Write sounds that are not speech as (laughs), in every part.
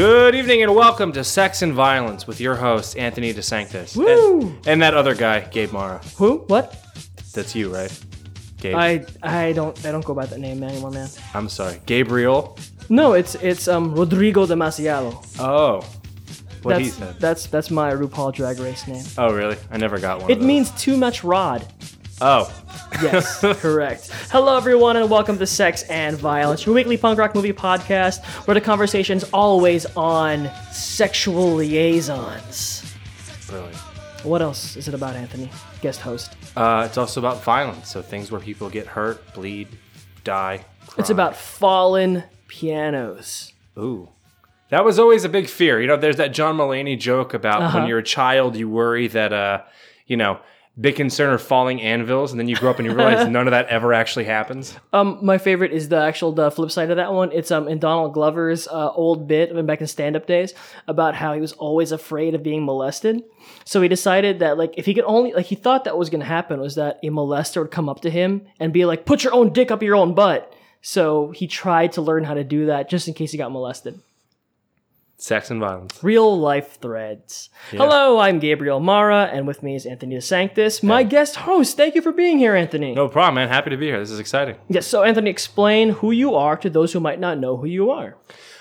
Good evening and welcome to Sex and Violence with your host, Anthony DeSanctis. Woo! And, and that other guy, Gabe Mara. Who? What? That's you, right? Gabe. I I don't I don't go by that name anymore, man. I'm sorry. Gabriel. No, it's it's um Rodrigo Demasiado. Oh. What That's he said. that's that's my RuPaul Drag Race name. Oh, really? I never got one It of those. means too much rod. Oh. Yes, (laughs) correct. Hello, everyone, and welcome to Sex and Violence, your weekly punk rock movie podcast, where the conversation's always on sexual liaisons. Brilliant. What else is it about, Anthony? Guest host. Uh, it's also about violence, so things where people get hurt, bleed, die. It's about fallen pianos. Ooh. That was always a big fear. You know, there's that John Mulaney joke about Uh-huh. when you're a child, you worry that, uh, you know, big concern are falling anvils, and then you grow up and you realize (laughs) none of that ever actually happens. Um, my favorite is the actual the flip side of that one. It's um in Donald Glover's uh, old bit when back in stand up days about how he was always afraid of being molested. So he decided that like if he could only like he thought that was gonna happen was that a molester would come up to him and be like, "Put your own dick up your own butt." So he tried to learn how to do that just in case he got molested. Sex and violence. Real life threads. Hello, I'm Gabriel Mara, and with me is Anthony DeSanctis, my guest host. Thank you for being here, Anthony. No problem, man. Happy to be here. This is exciting. Yes, so Anthony, explain who you are to those who might not know who you are.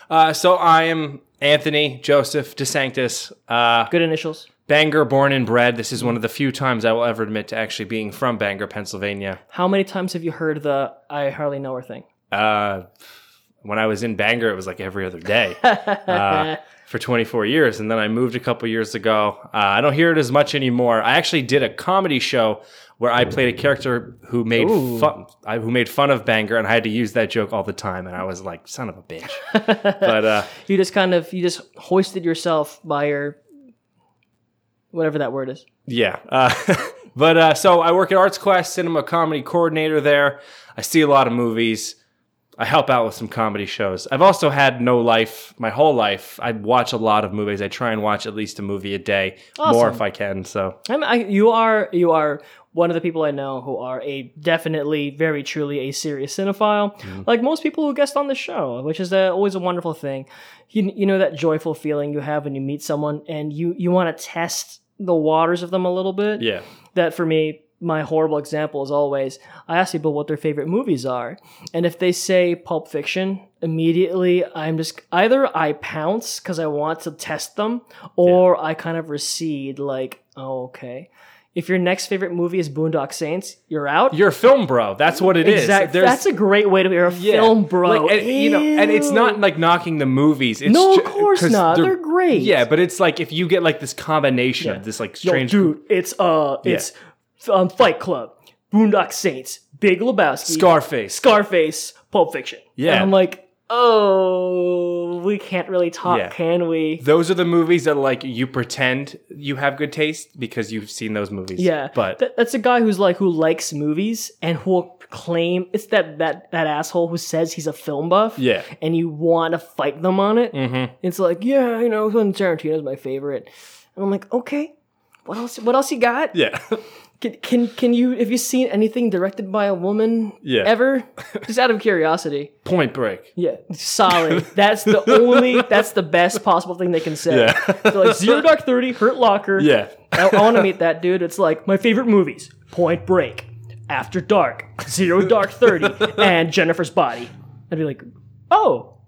Uh, so I am Anthony Joseph DeSanctis, uh, Good initials. Bangor born and bred. This is one of the few times I will ever admit to actually being from Bangor, Pennsylvania. How many times have you heard the I hardly know her thing? Uh, when I was in Bangor, it was like every other day uh, (laughs) for 24 years. And then I moved a couple years ago. Uh, I don't hear it as much anymore. I actually did a comedy show where I played a character who made Ooh. fun, I, who made fun of Bangor, and I had to use that joke all the time. And I was like, son of a bitch. (laughs) but uh, You just kind of you just hoisted yourself by your whatever that word is. Yeah. Uh, (laughs) but uh, so I work at ArtsQuest, cinema comedy coordinator there. I see a lot of movies. I help out with some comedy shows. I've also had no life my whole life. I watch a lot of movies. I try and watch at least a movie a day, more if I can. So I'm, I, you are you are one of the people I know who are a definitely very truly a serious cinephile, mm-hmm. like most people who guest on the show, which is a, always a wonderful thing. You you know that joyful feeling you have when you meet someone and you you want to test the waters of them a little bit. yeah, that for me my horrible example is always i ask people what their favorite movies are and if they say pulp fiction immediately i'm just either i pounce because i want to test them or i kind of recede like oh okay if your next favorite movie is boondock saints you're out you're a film bro. That's what it is. exactly There's- that's a great way to be a yeah. film bro Like, and, you know, and it's not like knocking the movies. It's No, of ju- not. They're great. Yeah, but it's like if you get like this combination of this like strange. Yo, dude it's uh it's um, fight club boondock saints big lebowski Scarface. Scarface, Pulp Fiction. Yeah. And I'm like, oh, we can't really talk, Yeah. can we? those are the movies that like you pretend you have good taste because you've seen those movies. Yeah. but Th- that's a guy who's like who likes movies and who will claim it's that that that asshole who says he's a film buff. Yeah. And you want to fight them on it. Mm-hmm. It's like, yeah, you know, Tarantino's my favorite. And I'm like, okay. What else? What else you got? yeah, (laughs) Can, can can you have you seen anything directed by a woman? Yeah. Ever? Just out of curiosity. Point Break. Yeah, solid. That's the (laughs) only. That's the best possible thing they can say. Yeah. They're like Zero (laughs) Dark Thirty, Hurt Locker. Yeah, I, I want to meet that dude. It's like my favorite movies: Point Break, After Dark, Zero Dark Thirty, (laughs) and Jennifer's Body. I'd be like, oh,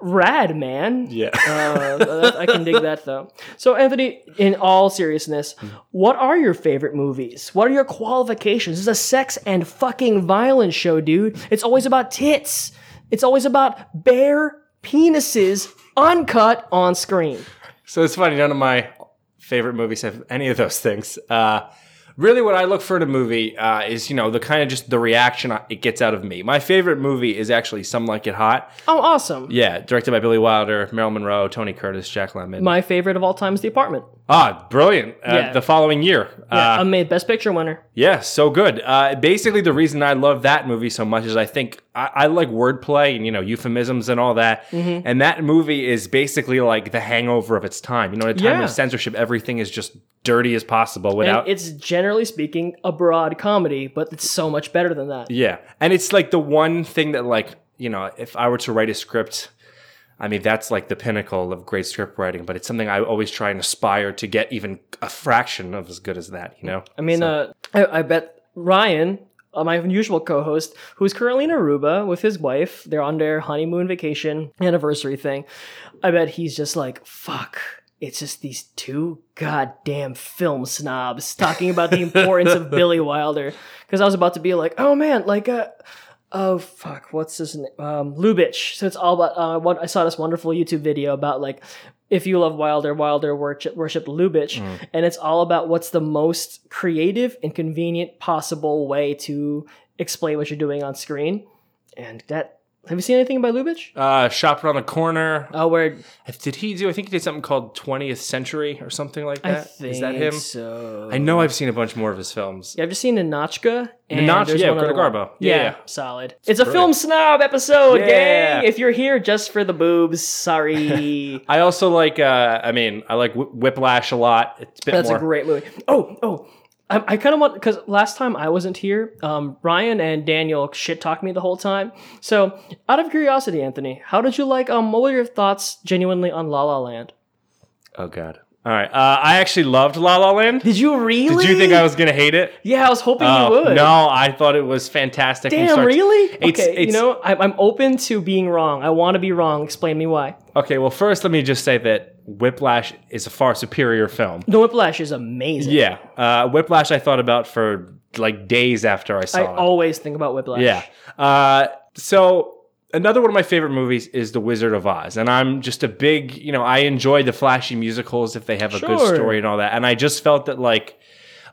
rad, man. yeah. Uh, I can dig that though. So, Anthony, in all seriousness, what are your favorite movies? What are your qualifications? This is a sex and fucking violence show, dude. It's always about tits. It's always about bare penises uncut on screen. so it's funny. None of my favorite movies have any of those things. Uh, really, what I look for in a movie uh, is you know the kind of just the reaction it gets out of me. My favorite movie is actually Some Like It Hot. Oh, awesome. Yeah, directed by Billy Wilder, Marilyn Monroe, Tony Curtis, Jack Lemmon. My favorite of all time is The Apartment. ah, brilliant! Uh, Yeah. The following year. Yeah, Uh, I made Best Picture winner. Yeah, so good. Uh, basically, the reason I love that movie so much is I think I, I like wordplay and you know euphemisms and all that. Mm-hmm. And that movie is basically like the hangover of its time. You know, in a time Yeah. of censorship, everything is just dirty as possible And without. it's generally speaking a broad comedy, but it's so much better than that. yeah, and it's like the one thing that like you know, if I were to write a script. I mean, that's like the pinnacle of great script writing, but it's something I always try and aspire to get even a fraction of as good as that, you know? I mean, uh, I, I bet Ryan, uh, my usual co-host, who's currently in Aruba with his wife, they're on their honeymoon vacation anniversary thing. I bet he's just like, "Fuck." It's just these two goddamn film snobs talking about the importance of Billy (laughs) Wilder. Because I was about to be like, "Oh man, like, uh, oh fuck, what's his name? Um, Lubitsch." So it's all about. Uh, what I saw this wonderful YouTube video about like if you love Wilder, Wilder worship, worshipped Lubitsch, and it's all about what's the most creative and convenient possible way to explain what you're doing on screen. And that have you seen anything by Lubitsch? Uh, Shop Around the Corner. Oh, where Did he do? I think he did something called 20th Century or something like I that. think Is that him? so. I know I've seen a bunch more of his films. Yeah, I've just seen Ninotchka. And Ninotchka, yeah, Greta. Garbo. Yeah, Yeah, yeah. solid. It's, a film snob episode, Yeah. gang. If you're here just for the boobs, sorry. (laughs) I also like. Uh, I mean, I like Whiplash a lot. It's a bit That's more. a great movie. Oh, oh. I, I kind of want because last time I wasn't here, um, Ryan and Daniel shit talked me the whole time. So, out of curiosity, Anthony, how did you like? Um, what were your thoughts genuinely on La La Land? oh God. All right. Uh, I actually loved La La Land. Did you really? Did you think I was gonna hate it? Yeah, I was hoping you Oh, would. no, I thought it was fantastic. Damn, really? It's- okay, you know, I'm, I'm open to being wrong. I want to be wrong. Explain me why. Okay, well, first let me just say that Whiplash is a far superior film. The Whiplash is amazing. Yeah, uh, Whiplash I thought about for like days after I saw I it. I always think about Whiplash. Yeah. Uh, so another one of my favorite movies is The Wizard of Oz, and I'm just a big, you know, I enjoy the flashy musicals if they have a good story and all that, and I just felt that like.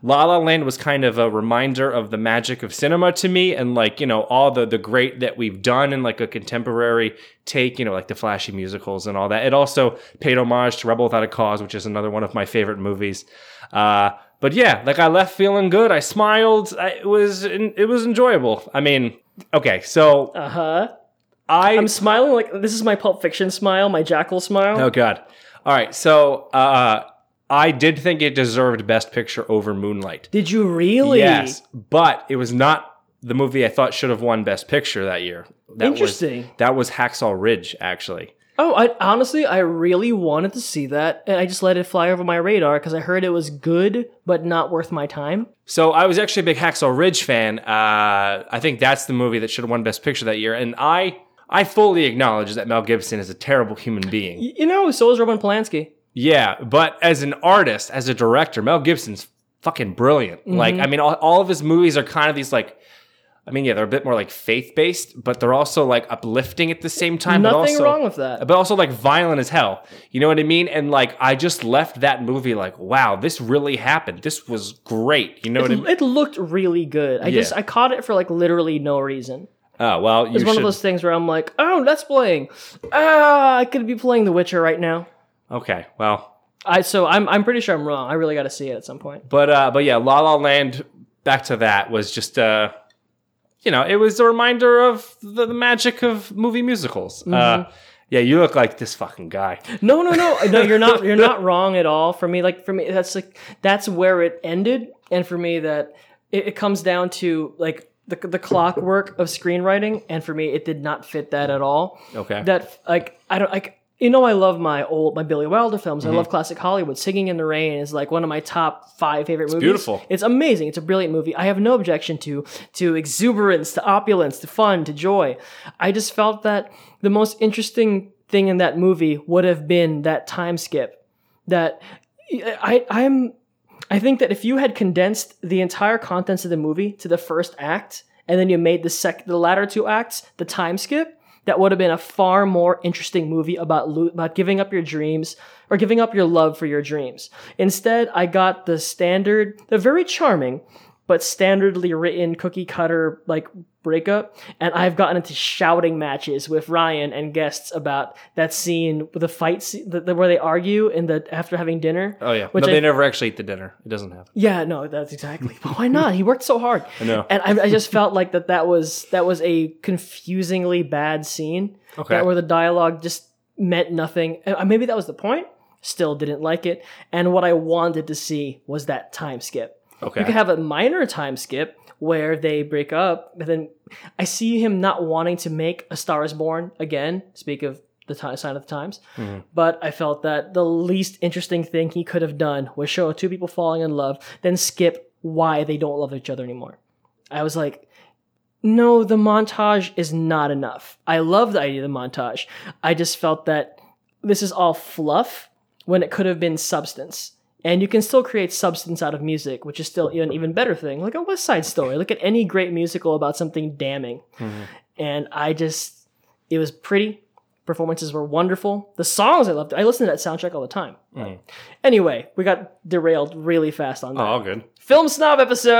La La Land was kind of a reminder of the magic of cinema to me, and like you know all the the great that we've done in like a contemporary take, you know, like the flashy musicals and all that. It also paid homage to Rebel Without a Cause, which is another one of my favorite movies. Uh, but yeah, like I left feeling good. I smiled. I, it was it was enjoyable. I mean, okay, so Uh huh. I I'm smiling like this is my Pulp Fiction smile, my Jackal smile. oh god. All right, so uh, I did think it deserved Best Picture over Moonlight. Did you really? Yes, but it was not the movie I thought should have won Best Picture that year. That Interesting. Was, that was Hacksaw Ridge, actually. Oh, I honestly, I really wanted to see that, and I just let it fly over my radar because I heard it was good, but not worth my time. So I was actually a big Hacksaw Ridge fan. Uh, I think that's the movie that should have won Best Picture that year, and I I fully acknowledge that Mel Gibson is a terrible human being. You know, so is Roman Polanski. Yeah, but as an artist, as a director, Mel Gibson's fucking brilliant. Mm-hmm. Like, I mean, all, all of his movies are kind of these like, I mean, yeah, they're a bit more like faith based, but they're also like uplifting at the same time. but Nothing also, wrong with that. But also like violent as hell. You know what I mean? And like, I just left that movie like, wow, this really happened. This was great. You know what I It, mean? it looked really good. I just I caught it for like literally no reason. Oh well, you It's one should. of those things where I'm like, oh, that's playing. Ah, I could be playing The Witcher right now. Okay, well, I so I'm I'm pretty sure I'm wrong. I really got to see it at some point. But uh, but yeah, La La Land. Back to that was just uh, you know, it was a reminder of the, the magic of movie musicals. Mm-hmm. Uh, yeah, you look like this fucking guy. No, no, no, (laughs) no. You're not. You're not wrong at all. For me, like for me, that's like that's where it ended, and for me, that it, it comes down to like the the clockwork of screenwriting, and for me, it did not fit that at all. Okay. That like I don't like. You know, I love my old my Billy Wilder films. Mm-hmm. I love classic Hollywood. Singing in the Rain is like one of my top five favorite movies. beautiful. It's amazing. It's a brilliant movie. I have no objection to to exuberance, to opulence, to fun, to joy. I just felt that the most interesting thing in that movie would have been that time skip. That I I'm I think that if you had condensed the entire contents of the movie to the first act and then you made the sec the latter two acts the time skip, that would have been a far more interesting movie about lo- about giving up your dreams or giving up your love for your dreams. Instead, I got the standard, the very charming but standardly written cookie cutter like breakup and i've gotten into shouting matches with ryan and guests about that scene with the fight scene the, the, where they argue in the after having dinner Oh yeah, Which no, I- they never actually eat the dinner. It doesn't happen. yeah, no, that's exactly. But why not? He worked so hard. I know. And I, I just felt like that that was that was a confusingly bad scene. Okay. That where the dialogue just meant nothing. Uh, maybe that was the point. Still didn't like it. And what I wanted to see was that time skip. Okay. You could have a minor time skip where they break up, but then I see him not wanting to make A Star Is Born again. Speak of the time, sign of the times. Mm-hmm. But I felt that the least interesting thing he could have done was show two people falling in love, then skip why they don't love each other anymore. I was like, no, the montage is not enough. I love the idea of the montage. I just felt that this is all fluff when it could have been substance. And you can still create substance out of music, which is still an even better thing. Look at West Side Story. Look at any great musical about something damning. And I just, it was pretty. Performances were wonderful. The songs I loved. I listen to that soundtrack all the time. Anyway, we got derailed really fast on that. Oh, good. Film snob episode.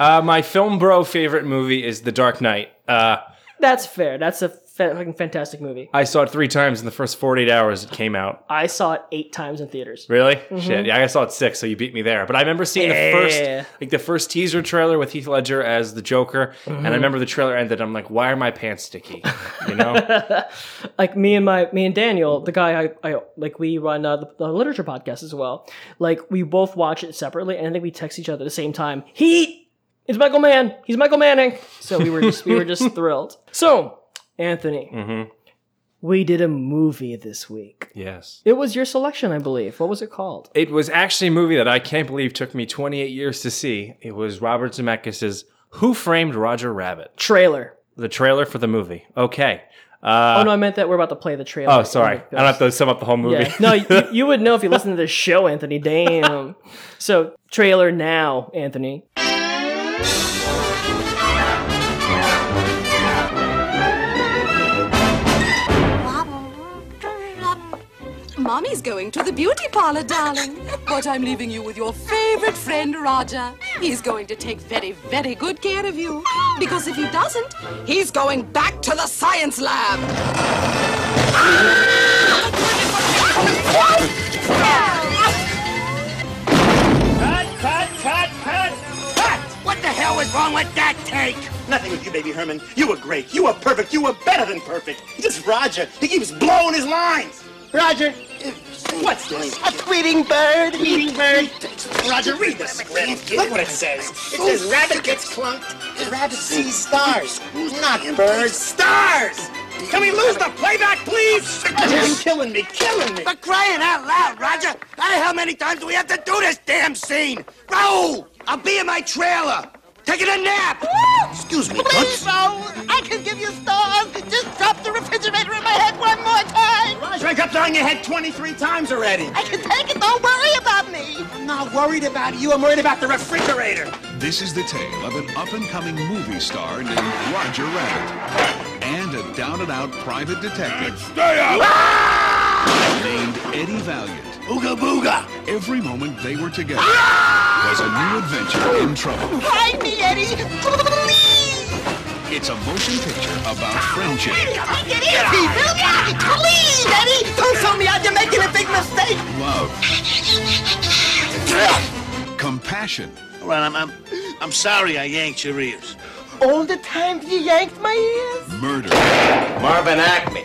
Uh, my film bro favorite movie is The Dark Knight. Uh, That's fair. That's a fucking fantastic movie. I saw it three times in the first 48 hours it came out. I saw it eight times in theaters. Really? Shit. Yeah, I saw it six, so you beat me there. But I remember seeing Yeah. the first, like the first teaser trailer with Heath Ledger as the Joker, and I remember the trailer ended. I'm like, why are my pants sticky? You know? (laughs) Like me and my me and Daniel, the guy I, I like, we run uh, the, the literature podcast as well. Like we both watch it separately, and I think we text each other at the same time. Heat. It's Michael Mann. He's Michael Manning. So we were just we were just (laughs) thrilled. So Anthony, we did a movie this week. yes. It was your selection, I believe. What was it called? It was actually a movie that I can't believe took me 28 years to see. It was Robert Zemeckis' Who Framed Roger Rabbit? Trailer. The trailer for the movie. Okay. Uh, Oh no, I meant that we're about to play the trailer. oh, sorry. I don't have to sum up the whole movie. Yeah. No, you, you would know if you listen to this show, Anthony. Damn. (laughs) So, trailer now, Anthony. Mommy's going to the beauty parlor, darling. But I'm leaving you with your favorite friend, Roger. He's going to take very, very good care of you. Because if he doesn't, he's going back to the science lab. Cut, cut, cut, cut, cut! What the hell was wrong with that take? Nothing with you, baby Herman. You were great. You were perfect. You were better than perfect. Just Roger. He keeps blowing his lines. Roger, what's this? A tweeting bird. Eating bird. Roger, read the script. Look what it says. It says rabbit gets clunked. Rabbit sees stars, not birds. Stars. Can we lose the playback, please? You're killing me, killing me. For crying out loud, Roger. How many times do we have to do this damn scene? Raoul, I'll be in my trailer. Taking a nap. Excuse me, Please, Toots. Raoul, I can give you stars. Just drop the refrigerator in my head one more time. Roger, I kept on your head 23 times already. I can take it. Don't worry about me. I'm not worried about you. I'm worried about the refrigerator. This is the tale of an up-and-coming movie star named Roger Rabbit and a down-and-out private detective named Eddie Valiant. Ooga booga. Every moment they were together ah! was a new adventure in trouble. Hide me, Eddie. Please. It's a motion picture about friendship, Get easy. Please, Eddie. Don't tell me out. You're making a big mistake. love, compassion, Well, I'm, I'm, I'm sorry I yanked your ears. All the time you yanked my ears. murder, Marvin Acme.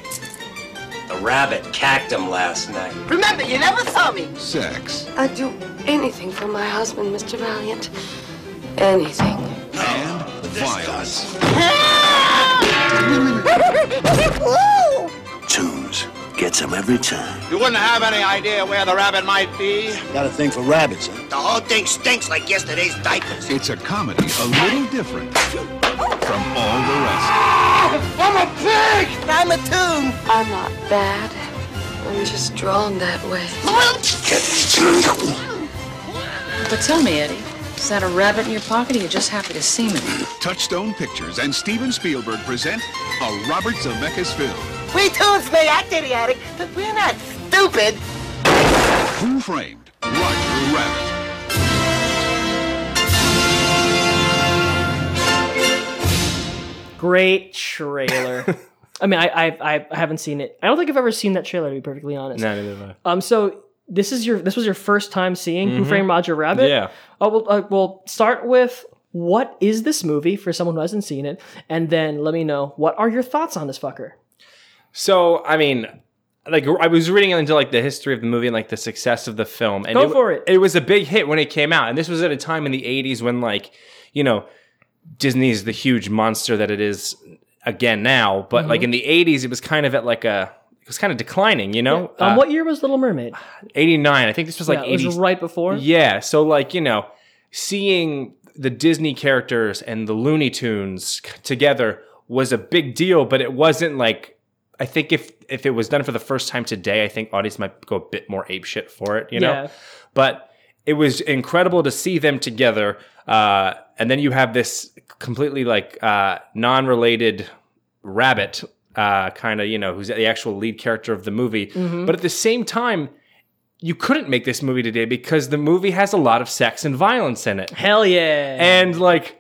The rabbit cacked him last night. Remember, you never saw me. sex, I'd do anything for my husband, Mr. Valiant. Anything. and violence. (laughs) Tunes gets him every time. You wouldn't have any idea where the rabbit might be? Got a thing for rabbits, huh? The whole thing stinks like yesterday's diapers. It's a comedy a little different from all the rest. I'm a tune. I'm not bad. I'm just drawn that way. But tell me, Eddie, is that a rabbit in your pocket or you just happy to see me? Touchstone Pictures and Steven Spielberg present a Robert Zemeckis film. We tunes may act idiotic, but we're not stupid. Who Framed Roger Rabbit? Great trailer. (laughs) I mean, I, I I haven't seen it. I don't think I've ever seen that trailer. To be perfectly honest. No, neither have Um. So this is your this was your first time seeing Who mm-hmm. Framed Roger Rabbit. Yeah. Oh well. Uh, we'll start with what is this movie for someone who hasn't seen it, and then let me know what are your thoughts on this fucker. So, I mean, like I was reading into like the history of the movie and like the success of the film. And Go for it. It was a big hit when it came out, and this was at a time in the '80s when, like, you know, Disney is the huge monster that it is again now, but like mm-hmm. in the 80s, it was kind of at like a, it was kind of declining, you know? Um, Uh, what year was Little Mermaid? 89. I think this was like yeah, it 80. was right before. Yeah. So, like, you know, seeing the Disney characters and the Looney Tunes together was a big deal, but it wasn't like, I think if, if it was done for the first time today, I think audience might go a bit more ape shit for it, you know? Yeah. But it was incredible to see them together. Uh, and then you have this completely like uh, non related rabbit, uh, kind of, you know, who's the actual lead character of the movie. But at the same time, you couldn't make this movie today because the movie has a lot of sex and violence in it. Hell yeah. And like,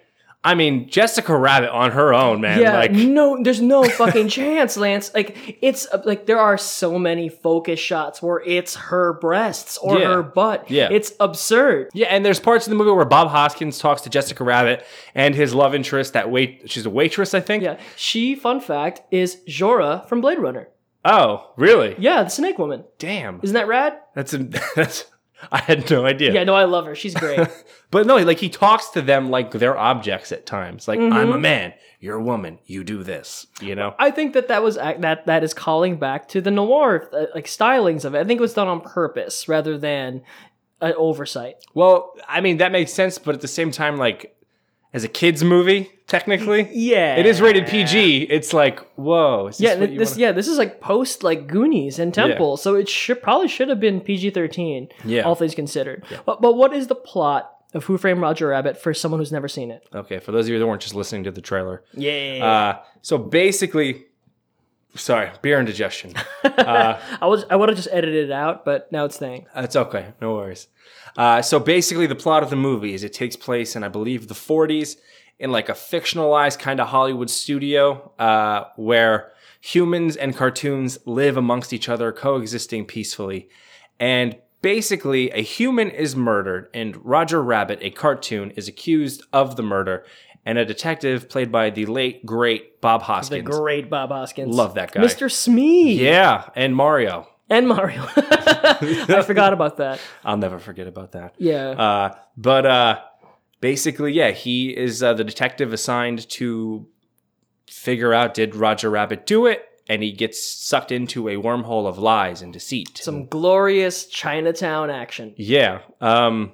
I mean, Jessica Rabbit on her own, man. yeah, like, no, there's no fucking (laughs) chance, Lance. Like, it's uh, like there are so many focus shots where it's her breasts or Yeah. her butt. Yeah. it's absurd. Yeah, and there's parts of the movie where Bob Hoskins talks to Jessica Rabbit and his love interest. That wait, she's a waitress, I think. Yeah, she, fun fact, is Zhora from Blade Runner. Oh, really? Yeah, the Snake Woman. Damn. Isn't that rad? That's a, (laughs) that's. (laughs) I had no idea. Yeah, no, I love her. She's (laughs) great. But no, like he talks to them like they're objects at times. Like I'm Mm-hmm. a man, you're a woman, you do this. You know. I think that that was that that is calling back to the noir uh, like stylings of it. I think it was done on purpose rather than an oversight. Well, I mean that makes sense, but at the same time, like as a kids movie, technically, Yeah, it is rated PG. It's like whoa. This Yeah, you this wanna- yeah, this is like post like Goonies and Temple, so it should probably should have been PG thirteen. Yeah. all things considered. But but what is the plot of Who Framed Roger Rabbit for someone who's never seen it? Okay, for those of you that weren't just listening to the trailer, Yeah, uh, so basically, sorry, beer indigestion. (laughs) I was I would have just edited it out, but now it's staying. That's okay. No worries. Uh, so basically, the plot of the movie is it takes place in, I believe, the 40s in like a fictionalized kind of Hollywood studio uh, where humans and cartoons live amongst each other, coexisting peacefully. And basically, a human is murdered, and Roger Rabbit, a cartoon, is accused of the murder. And a detective played by the late, great Bob Hoskins. The great Bob Hoskins, Love that guy. Mr. Smee, Yeah, and Mario. And Mario. (laughs) I forgot about that. I'll never forget about that. Yeah, Uh, but uh, basically, yeah, he is uh, the detective assigned to figure out did Roger Rabbit do it, and he gets sucked into a wormhole of lies and deceit. some glorious Chinatown action. yeah, um,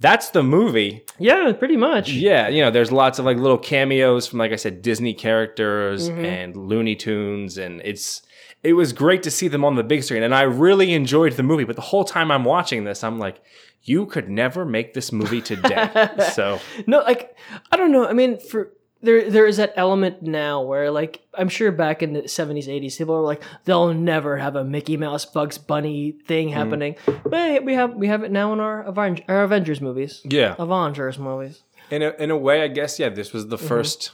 that's the movie. Yeah, pretty much. Yeah, you know, there's lots of like little cameos from, like I said, Disney characters Mm-hmm. and Looney Tunes, and it's. It was great to see them on the big screen, and I really enjoyed the movie. But the whole time I'm watching this, I'm like, you could never make this movie today. (laughs) so No, like I don't know. I mean, for there there is that element now where like I'm sure back in the 70s, 80s, people are like they'll never have a Mickey Mouse Bugs Bunny thing Mm-hmm. happening. But hey, we have we have it now in our Aven- our Avengers movies. yeah, Avengers movies. In a, in a way, I guess, yeah, this was the Mm-hmm. first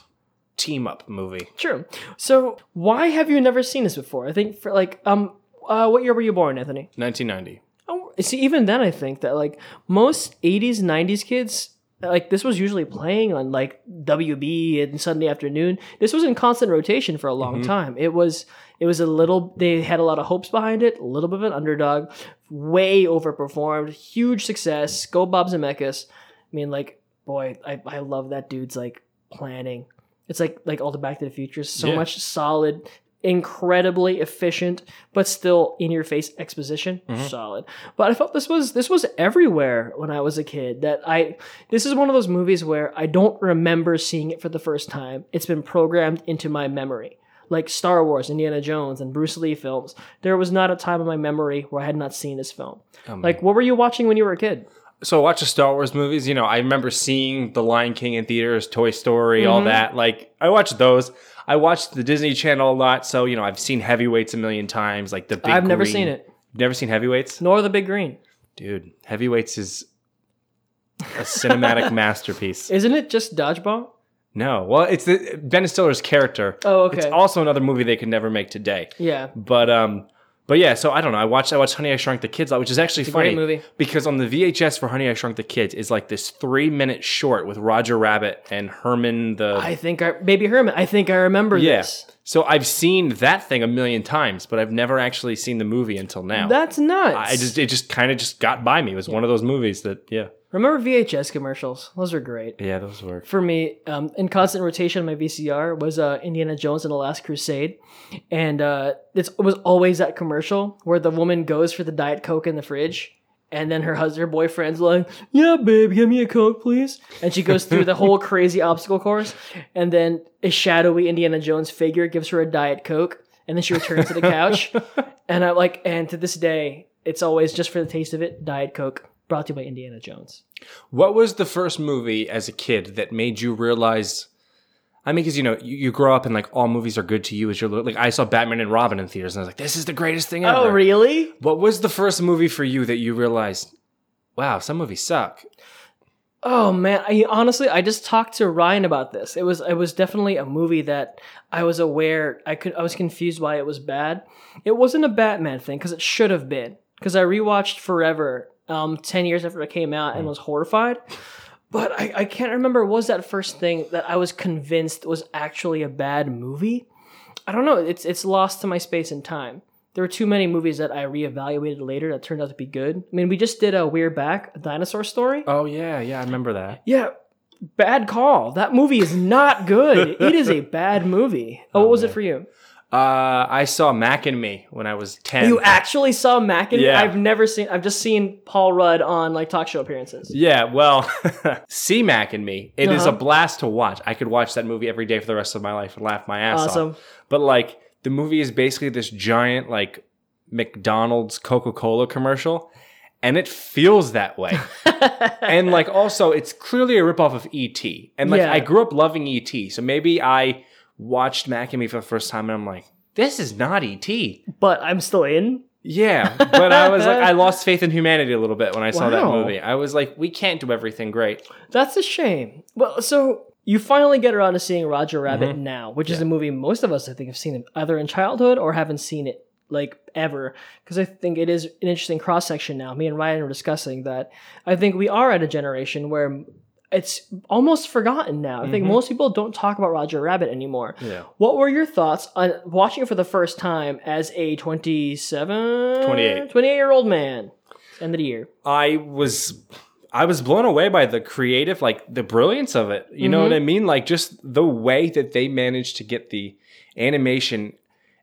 team up movie. True. So why have you never seen this before? I think for like um uh what year were you born, Anthony? 1990. Oh, see, even then, I think that like most '80s, '90s kids, like this was usually playing on like WB and Sunday afternoon. This was in constant rotation for a long time. It was it was a little. They had a lot of hopes behind it. A little bit of an underdog, way overperformed, huge success. Go Bob Zemeckis. I mean, like boy, I I love that dude's like planning. It's like like all the Back to the Future. So Yeah. much solid incredibly efficient but still in your face exposition mm-hmm. solid. But i felt this was this was everywhere when i was a kid that i this is one of those movies where i don't remember seeing it for the first time. It's been programmed into my memory like star wars indiana jones and bruce lee films. There was not a time in my memory where i had not seen this film. Oh, like what were you watching when you were a kid So I watch the Star Wars movies. You know, I remember seeing The Lion King in theaters, Toy Story, all Mm-hmm. that. Like, I watched those. I watched the Disney Channel a lot. So, you know, I've seen Heavyweights a million times. Like the big i've never seen it Never seen Heavyweights? nor the big green Dude, Heavyweights is a cinematic (laughs) masterpiece. isn't it just dodgeball No. Well, it's the Ben Stiller's character. Oh, okay. It's also another movie they could never make today. yeah But um, but yeah. So I don't know. I watched I watched Honey I Shrunk the Kids, a lot, which is actually a funny great movie. because on the VHS for Honey I Shrunk the Kids is like this three minute short with Roger Rabbit and Herman the i think i baby herman i think i remember yeah. this So I've seen that thing a million times, but I've never actually seen the movie until now. That's nuts. I just it just kind of just got by me. It was one of those movies that yeah. Remember VHS commercials. Those are great. Yeah, those work. for me, um, in constant rotation on my VCR was uh, Indiana Jones and the Last Crusade, and uh, it's, it was always that commercial where the woman goes for the diet coke in the fridge, and then her husband, her boyfriend's like, "Yeah, babe, give me a coke, please," and she goes through the (laughs) whole crazy obstacle course, and then a shadowy Indiana Jones figure gives her a diet coke, and then she returns to the couch, (laughs) and I'm like, and to this day, it's always just for the taste of it, diet coke. Brought to you by Indiana Jones. What was the first movie as a kid that made you realize? I mean, because you know, you, you grow up and like all movies are good to you as you're little- like. I saw Batman and Robin in theaters, and I was like, "This is the greatest thing oh, ever." Oh, really? What was the first movie for you that you realized? Wow, some movies suck. Oh man, I honestly I just talked to Ryan about this. It was it was definitely a movie that I was aware I could I was confused why it was bad. It wasn't a Batman thing because it should have been. Because I rewatched Forever um 10 years after it came out and was horrified. But I, I can't remember what was that first thing that I was convinced was actually a bad movie. I don't know. It's it's lost to my space and time. There were too many movies that I reevaluated later that turned out to be good. I mean, we just did a We're Back, a dinosaur story. Oh yeah, yeah, I remember that. Yeah, bad call. That movie is not good. it is a bad movie. Oh, what was it for you? Uh, I saw Mac and Me when I was ten. You actually saw Mac and Yeah. I've never seen. I've just seen Paul Rudd on like talk show appearances. Yeah, well, (laughs) see Mac and Me. It is Uh-huh. a blast to watch. I could watch that movie every day for the rest of my life and laugh my ass Awesome. off. But like the movie is basically this giant like McDonald's Coca-Cola commercial and it feels that way. (laughs) and like also it's clearly a ripoff of ET. And like Yeah. I grew up loving ET. So maybe I watched Mac and Me for the first time and I'm like, this is not ET. But I'm still in. Yeah, but I was like, I (laughs) lost faith in humanity a little bit when I saw that movie. I was like, we can't do everything great. That's a shame. Well, so you finally get around to seeing Roger Rabbit Mm-hmm. now, which is a movie most of us I think have seen either in childhood or haven't seen it like ever. Because I think it is an interesting cross section now. Me and Ryan were discussing that. I think we are at a generation where it's almost forgotten now. I think most people don't talk about Roger Rabbit anymore. Mm-hmm. Yeah. What were your thoughts on watching it for the first time as a 27, 28. 28 year old man? End of the year. I was I was blown away by the creative, like the brilliance of it. You know what I mean? Like just the way that they managed to get the animation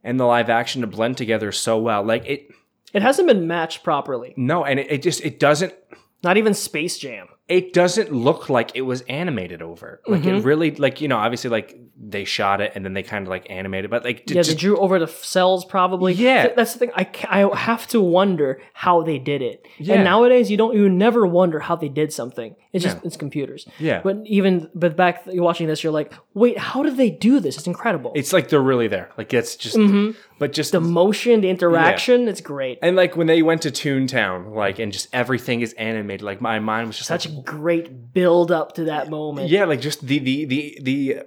and the live action to blend together so well. Like it It hasn't been matched properly. no, and it, it just it doesn't Not even Space Jam. It doesn't look like it was animated over. Like Mm-hmm. it really like, you know, obviously like they shot it and then they kind of like animated, but like did Yeah, just, they drew over the cells probably. Yeah. Th- that's the thing. I, ca- I have to wonder how they did it. Yeah. And nowadays, you don't. You never wonder how they did something. It's just Yeah. it's computers. Yeah. But even but back you're watching this, you're like, wait, how did they do this? It's incredible. it's like they're really there. Like it's just but just Mm-hmm. the motion, the interaction. It's great. and like when they went to Toontown, like and just everything is animated. Like my mind was just Such like, a great build up to that moment. Yeah, like just the the the the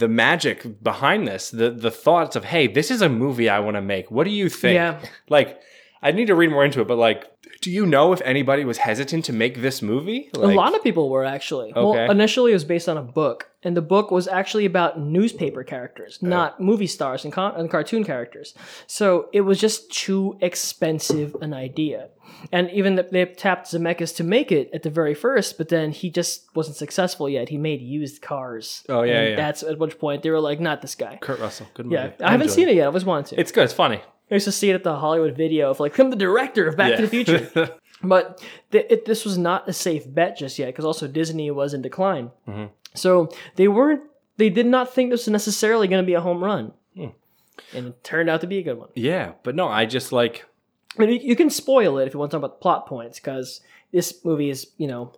the magic behind this, the the thoughts of hey, this is a movie I want to make. What do you think? Yeah. Like, I need to read more into it, but like, do you know if anybody was hesitant to make this movie? a lot of people were actually. Okay. Well, initially it was based on a book, and the book was actually about newspaper characters, oh. not movie stars and, con- and cartoon characters. So it was just too expensive an idea. And even th- they tapped Zemeckis to make it at the very first, but then he just wasn't successful yet. He made used cars. Oh, yeah, And yeah. That's at which point they were like, not this guy. Kurt Russell, good movie. Yeah, I haven't seen it yet. I always wanted to. It's good. It's funny. I used to see it at the Hollywood video of like, I'm the director of Back Yeah. to the Future. (laughs) but th- it, this was not a safe bet just yet because also Disney was in decline. Mm-hmm. So they weren't, they did not think this was necessarily going to be a home run. Hmm. And it turned out to be a good one. Yeah, but no, I just like I mean, you, you can spoil it if you want to talk about plot points because this movie is, you know,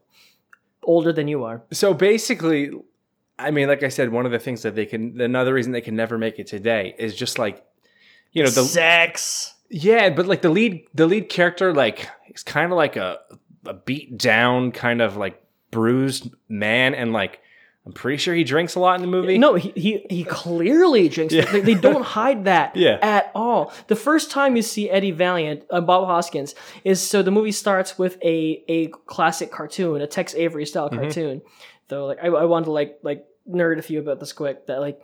older than you are. so basically. I mean, like I said, one of the things that they can, another reason they can never make it today is just like, you know, the Sex. Yeah, but like the lead the lead character like he's kind of like a a beat down kind of like bruised man and like I'm pretty sure he drinks a lot in the movie. No, he, he he clearly drinks. They, they don't hide that (laughs) Yeah. at all. The first time you see Eddie Valiant, uh, Bob Hoskins, is so the movie starts with a a classic cartoon, a Tex Avery style Mm-hmm. cartoon. Though, like I, I wanted to like like nerd a few about this quick. That like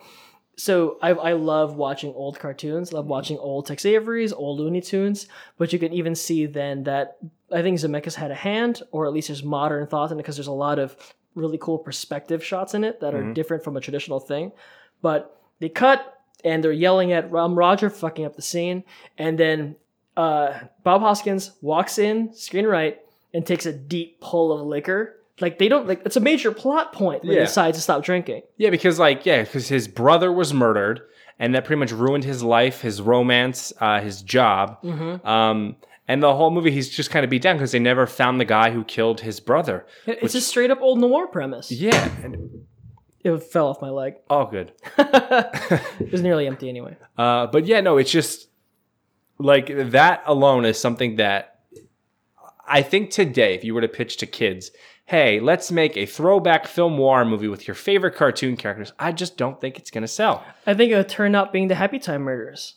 so I, I love watching old cartoons, love watching old Tex Avery's, old Looney Tunes, but you can even see then that I think Zemeckis had a hand, or at least there's modern thoughts in it because there's a lot of really cool perspective shots in it that are Mhm. different from a traditional thing. But they cut and they're yelling at um, Roger fucking up the scene, and then uh, Bob Hoskins walks in, screen right, and takes a deep pull of liquor. Like they don't like it's a major plot point when Yeah. he decides to stop drinking. Yeah, because like yeah, because his brother was murdered, and that pretty much ruined his life, his romance, uh, his job. Mhm. Um, and the whole movie, he's just kind of beat down because they never found the guy who killed his brother. It's a straight up old noir premise. Yeah, and It fell off my leg. all good. (laughs) It was nearly empty anyway. Uh, but yeah, no, it's just like that alone is something that I think today, if you were to pitch to kids, hey, let's make a throwback film noir movie with your favorite cartoon characters, I just don't think it's going to sell. I think it would turn out being the Happy Time Murders,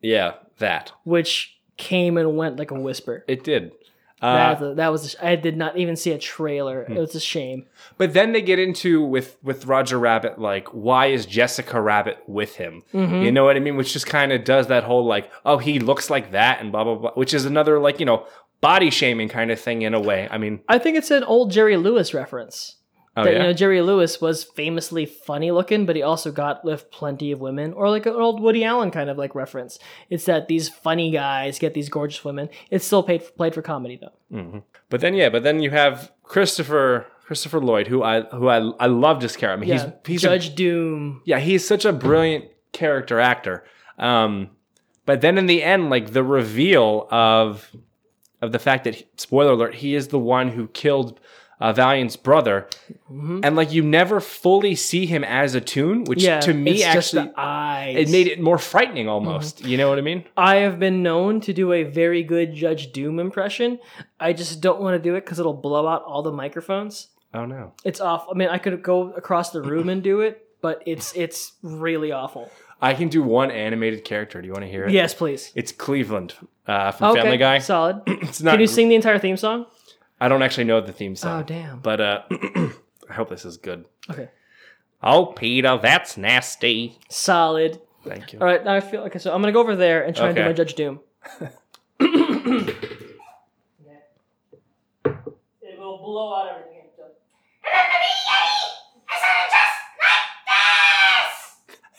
Yeah, that. which came and went like a whisper. It did. that, Uh, was a- that was a- I did not even see a trailer. It was a shame. But then they get into with with Roger Rabbit, like, why is Jessica Rabbit with him? Mhm. You know what I mean? Which just kind of does that whole like, oh, he looks like that, and blah blah blah. Which is another like you know body shaming kind of thing in a way. I mean, I think it's an old Jerry Lewis reference. Oh, that, yeah? You know, Jerry Lewis was famously funny looking, but he also got with plenty of women, or like an old Woody Allen kind of like reference. It's that these funny guys get these gorgeous women. It's still paid played for comedy though. hmm but then yeah, but then you have Christopher Christopher Lloyd, who I who I I loved his character. I mean, yeah, he's he's a- Judge Doom. yeah, he's such a brilliant character actor. Um, but then in the end, like the reveal of of the fact that spoiler alert, he is the one who killed uh, Valiant's brother, Mm-hmm. and like you never fully see him as a tune, which yeah, to me it's just actually it made it more frightening almost. Mm-hmm. You know what I mean? I have been known to do a very good Judge Doom impression. I just don't want to do it because it'll blow out all the microphones. Oh no. It's awful. I mean, I could go across the room and do it, but it's it's really awful. I can do one animated character. Do you want to hear it? Yes, please. It's Cleveland uh, from Okay, Family Guy. solid. (clears throat) it's not. Can you sing the entire theme song? I don't actually know the theme song. Oh, damn. But uh, (clears throat) I hope this is good. Okay. Oh, Peter, that's nasty. Solid. Thank you. All right, now I feel okay. So I'm gonna go over there and try and do my Judge Doom. (coughs) it will blow out everything.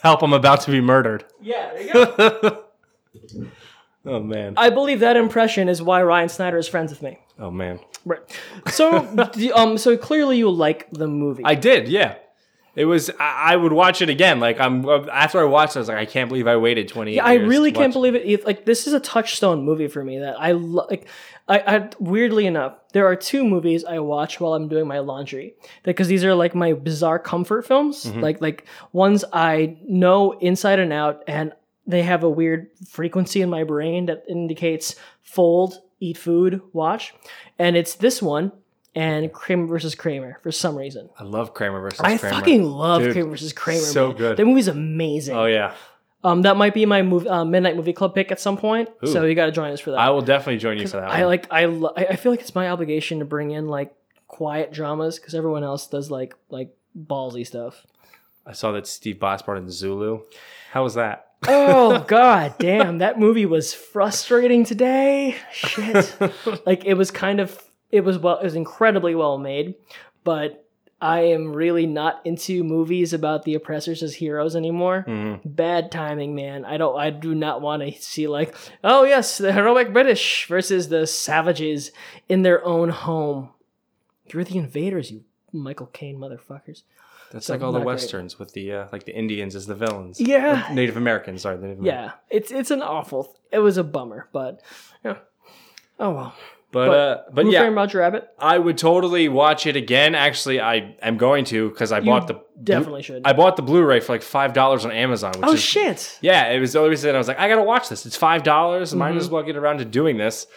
Help! I'm about to be murdered. Yeah, there you go. (laughs) oh man. I believe that impression is why Ryan Snyder is friends with me. Oh man. Right. So, (laughs) the- um, so clearly you like the movie. I did. Yeah. It was. I, I would watch it again. Like I'm. After I watched, it, I was like, I can't believe I waited 20. Yeah, I really to can't watch- believe it. It- Like this is a touchstone movie for me that I lo- like. I, I weirdly enough, there are two movies I watch while I'm doing my laundry because these are like my bizarre comfort films. Mhm. Like like ones I know inside and out, and they have a weird frequency in my brain that indicates fold, eat food, watch, and it's this one and Kramer versus Kramer for some reason. I love Kramer versus I Kramer. fucking love Dude, Kramer versus Kramer. So man. good. That movie's amazing. Oh yeah. Um, that might be my movie, uh, midnight movie club pick at some point. Ooh. So you got to join us for that. I will definitely join you for that. I one. like I lo- I feel like it's my obligation to bring in like quiet dramas because everyone else does like like ballsy stuff. I saw that Steve Boss in Zulu. How was that? Oh (laughs) god damn, that movie was frustrating today. Shit. (laughs) like it was kind of it was well it was incredibly well made, but I am really not into movies about the oppressors as heroes anymore. Mhm. Bad timing, man. I don't I do not want to see like, oh yes, the heroic British versus the savages in their own home. You're the invaders, you Michael Caine motherfuckers. That's So, like all the not great. westerns with the uh, like the Indians as the villains. Yeah. Or Native Americans. Sorry, the Native Yeah, it's it's an awful. It was a bummer, but yeah. Oh well. But, uh, but yeah, Framed Roger Rabbit. I would totally watch it again. Actually, I am going to because I You bought the definitely should. I bought the Blu-ray for like five dollars on Amazon. Which Oh is, shit! Yeah, it was the only reason I was like, I gotta watch this. It's five dollars. Might Mhm. as well get around to doing this.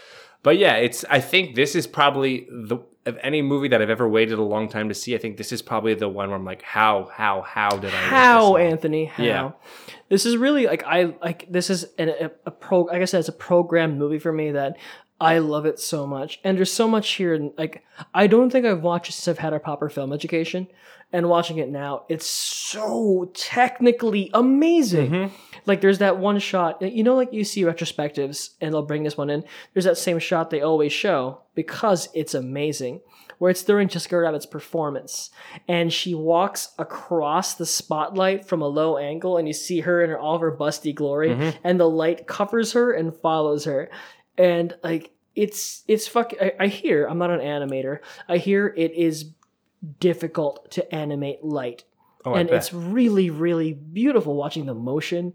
But yeah, it's. I think this is probably the of any movie that I've ever waited a long time to see. I think this is probably the one where I'm like, how, how, how did I? How? Anthony? How? Yeah. This is really like I like this is an, a, a pro. Like I said, it's a program movie for me that I love it so much. And there's so much here. and, Like, I don't think I've watched since I've had a proper film education. And watching it now, it's so technically amazing. Mm-hmm. Like, there's that one shot, you know, like you see retrospectives, and they'll bring this one in. There's that same shot they always show because it's amazing, where it's during Jessica Rabbit's performance. And she walks across the spotlight from a low angle, and you see her in her, all of her busty glory, mm-hmm. and the light covers her and follows her and like it's it's fuck I, I hear i'm not an animator i hear it is difficult to animate light. Oh, and it's really really beautiful watching the motion.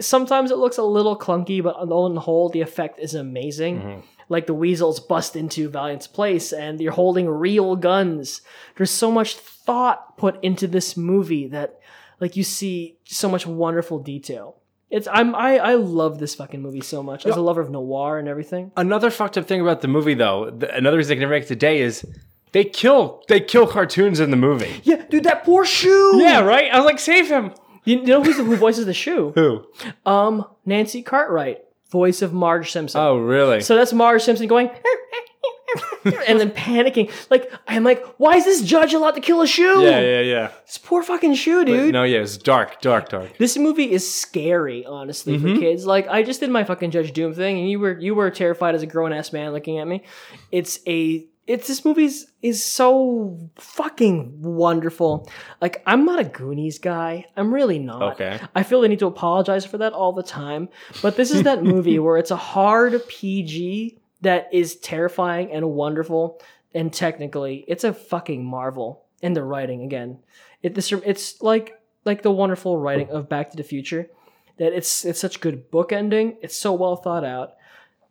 Sometimes it looks a little clunky but on the whole the effect is amazing. Mm-hmm. like the weasels bust into valiant's place and you're holding real guns. There's so much thought put into this movie that like you see so much wonderful detail it's I'm I I love this fucking movie so much as a lover of noir and everything. Another fucked up thing about the movie, though, th- another reason they can never make it today is they kill they kill cartoons in the movie. Yeah, dude, that poor shoe. Yeah, right. I was like, save him. You, you know who's the, who voices the shoe? Who? Um, Nancy Cartwright, voice of Marge Simpson. Oh, really? So that's Marge Simpson going (laughs) (laughs) and then panicking. Like I'm like, why is this judge allowed to kill a shoe? yeah, yeah, yeah. This poor fucking shoe, But dude. no, yeah, it's dark, dark, dark. This movie is scary, honestly, Mm-hmm. for kids. Like I just did my fucking Judge Doom thing, and you were you were terrified as a grown ass man looking at me. It's a it's this movie's is so fucking wonderful. Like I'm not a Goonies guy. I'm really not. Okay. I feel the need to apologize for that all the time. But this is that (laughs) movie where it's a hard PG that is terrifying and wonderful, and technically, it's a fucking marvel. And the writing again, it this it's like like the wonderful writing of Back to the Future. That it's it's such good book ending. It's so well thought out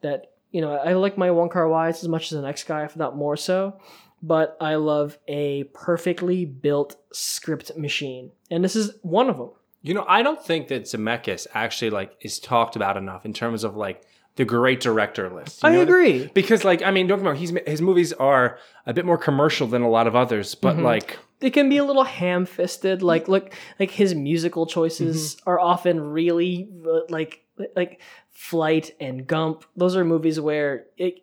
that you know I like my Wong Kar-wai's as much as the next guy, if not more so. But I love a perfectly built script machine, and this is one of them. You know, I don't think that Zemeckis actually like is talked about enough in terms of like the great director list. You I agree. Because like I mean, don't get me wrong, he's, his movies are a bit more commercial than a lot of others, but Mm-hmm. like they can be a little ham-fisted like look like his musical choices Mm-hmm. are often really like like flight and gump those are movies where it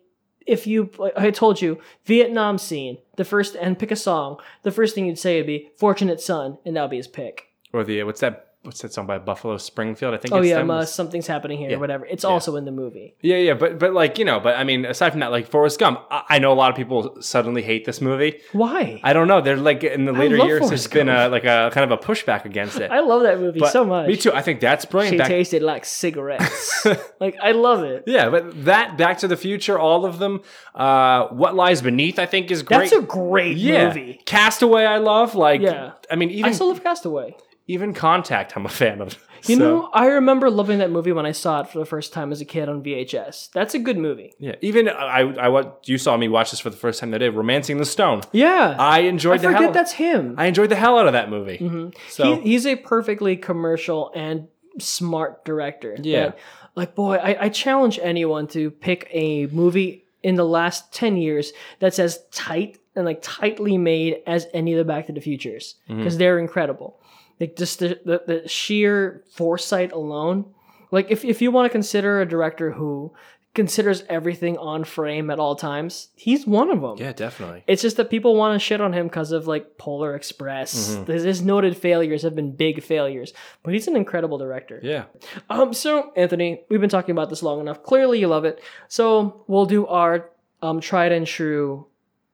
if you like i told you vietnam scene the first and pick a song the first thing you'd say would be fortunate son and that would be his pick or the what's that what's that song by Buffalo Springfield? I think. oh it's yeah them. uh, something's happening here Yeah. or whatever it's also in the movie Yeah, yeah, but but like you know, but I mean, aside from that, like Forrest Gump, I, I know a lot of people suddenly hate this movie. why I don't know. They're like in the later years, Forrest there's been a like a kind of a pushback against it. i love that movie But so much Me too. I think that's brilliant. she Back- tasted like cigarettes (laughs) like i love it yeah, but that Back to the Future, all of them. Uh, what Lies Beneath, I think, is great. that's a great yeah. movie Castaway, I love. Like, Yeah. I mean, even i still love castaway even Contact, I'm a fan of. You So, know, I remember loving that movie when I saw it for the first time as a kid on VHS. That's a good movie. yeah. Even I, I, what you saw me watch this for the first time that day, Romancing the Stone. Yeah. I enjoyed I the forget hell. that's him. I enjoyed the hell out of that movie. Mm-hmm. So he, he's a perfectly commercial and smart director. Yeah. that- like, boy, I, I challenge anyone to pick a movie in the last 10 years that's as tight and like tightly made as any of the Back to the Futures mm-hmm. because they're incredible. Like, just the, the, the sheer foresight alone. Like, if, if you want to consider a director who considers everything on frame at all times, he's one of them. yeah, definitely. It's just that people want to shit on him because of like Polar Express. Mm-hmm. His, his noted failures have been big failures, but he's an incredible director. Yeah. Um. So Anthony, we've been talking about this long enough. Clearly, you love it. So we'll do our um tried and true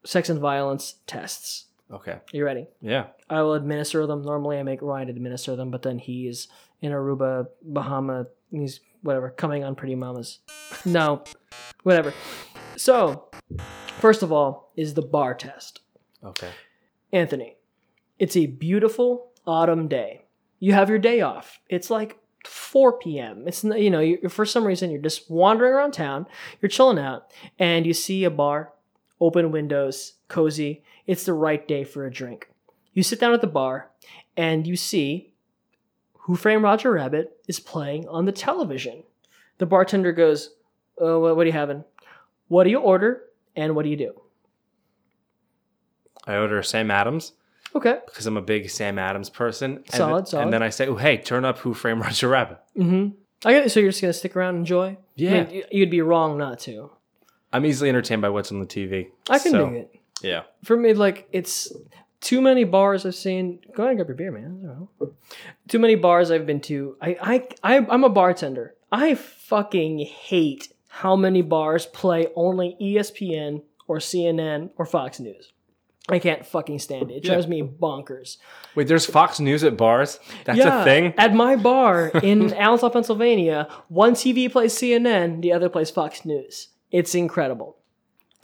sex and violence tests. Okay. you ready? Yeah. I will administer them. Normally, I make Ryan administer them, but then he's in Aruba, Bahama. He's whatever coming on Pretty Mamas. (laughs) No, whatever. So, first of all, is the bar test. Okay. Anthony, it's a beautiful autumn day. You have your day off. It's like 4 p.m. It's you know, you for some reason you're just wandering around town, you're chilling out, and you see a bar, open windows, cozy. It's the right day for a drink. You sit down at the bar, and you see Who Framed Roger Rabbit is playing on the television. The bartender goes, uh, what, what are you having? What do you order, and what do you do? I order Sam Adams Okay. because I'm a big Sam Adams person. And Solid, then, solid. And then I say, oh, hey, turn up Who Framed Roger Rabbit. Mm-hmm. I get it. So you're just gonna stick around and enjoy? Yeah. I mean, you'd be wrong not to. I'm easily entertained by what's on the TV. I can So, dig it. Yeah. For me, like it's too many bars I've seen. Go ahead and grab your beer, man. I don't know. Too many bars I've been to. I I, I I'm a bartender. I fucking hate how many bars play only ESPN or CNN or Fox News. I can't fucking stand it. It drives me bonkers. Wait, there's Fox News at bars? That's yeah, a thing? At my bar (laughs) in Allentown, Pennsylvania, one TV plays CNN, the other plays Fox News. It's incredible.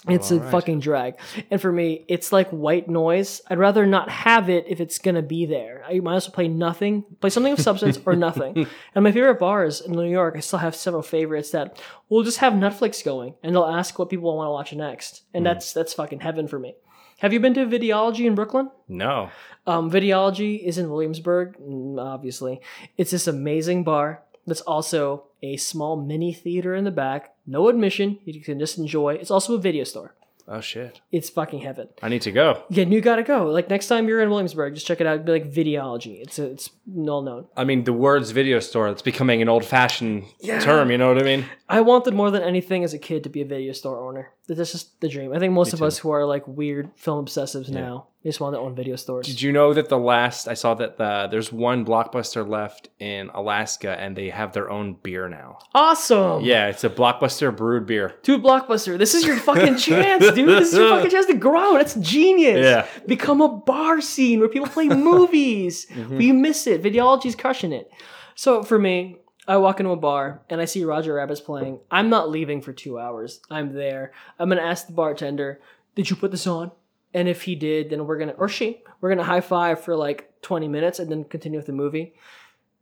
It's a Alright. fucking drag. And for me, it's like white noise. I'd rather not have it if it's gonna be there. I might as well play nothing, play something of (laughs) substance or nothing. And my favorite bars in New York, I still have several favorites that will just have Netflix going and they'll ask what people want to watch next. And that's that's fucking heaven for me. Have you been to Videology in Brooklyn? No. Um, Videology is in Williamsburg, mm, obviously. It's this amazing bar that's also a small mini theater in the back. No admission. You can just enjoy. It's also a video store. Oh, shit. It's fucking heaven. I need to go. Yeah, you gotta go. Like next time you're in Williamsburg, just check it out. It'd be like Videology. It's a, it's well known. I mean, the words video store, it's becoming an old fashioned Yeah. term, you know what I mean? I wanted more than anything as a kid to be a video store owner. That's just the dream. I think most Me of too. us who are like weird film obsessives now just want to own video stores. Did you know that the last, I saw that the, there's one blockbuster left in Alaska and they have their own beer now. Awesome. Yeah, it's a blockbuster brewed beer. Dude, Blockbuster, this is your fucking chance, dude. This is your fucking chance to grow. That's genius. Yeah. Become a bar scene where people play movies. (laughs) Mm-hmm. You miss it. Videology's crushing it. So for me, I walk into a bar and I see Roger Rabbit's playing. I'm not leaving for two hours. I'm there. I'm gonna ask the bartender, "Did you put this on?" And if he did, then we're gonna or she we're gonna high five for like 20 minutes and then continue with the movie.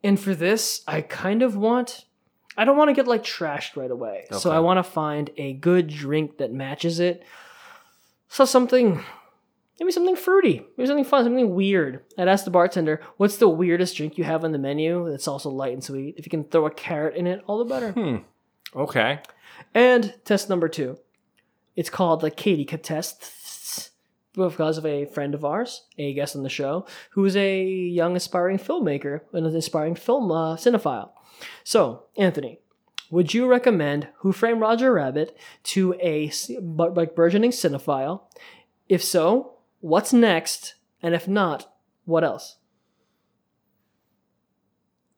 And for this, I kind of want. I don't want to get like trashed right away. So I want to find a good drink that matches it. So something, maybe something fruity, maybe something fun, something weird. I'd ask the bartender, "What's the weirdest drink you have on the menu that's also light and sweet? If you can throw a carrot in it, all the better." Hmm. Okay. And test number two, it's called the Katie Cup test because of a friend of ours, a guest on the show, who is a young aspiring filmmaker and an aspiring film uh, cinephile. So, Anthony, would you recommend Who Framed Roger Rabbit to a like burgeoning cinephile? If so, what's next? And if not, what else?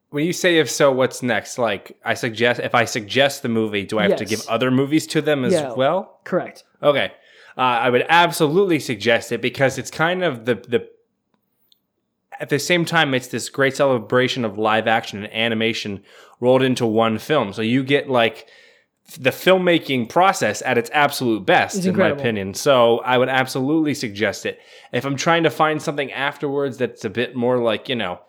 When you say if so, what's next? Like, I suggest, if I suggest the movie, do I have to give other movies to them as Yeah. well? Correct. Okay. Uh, I would absolutely suggest it because it's kind of the, the, at the same time, it's this great celebration of live action and animation rolled into one film. So you get like the filmmaking process at its absolute best, It's in my opinion. So I would absolutely suggest it. If I'm trying to find something afterwards that's a bit more like, you know,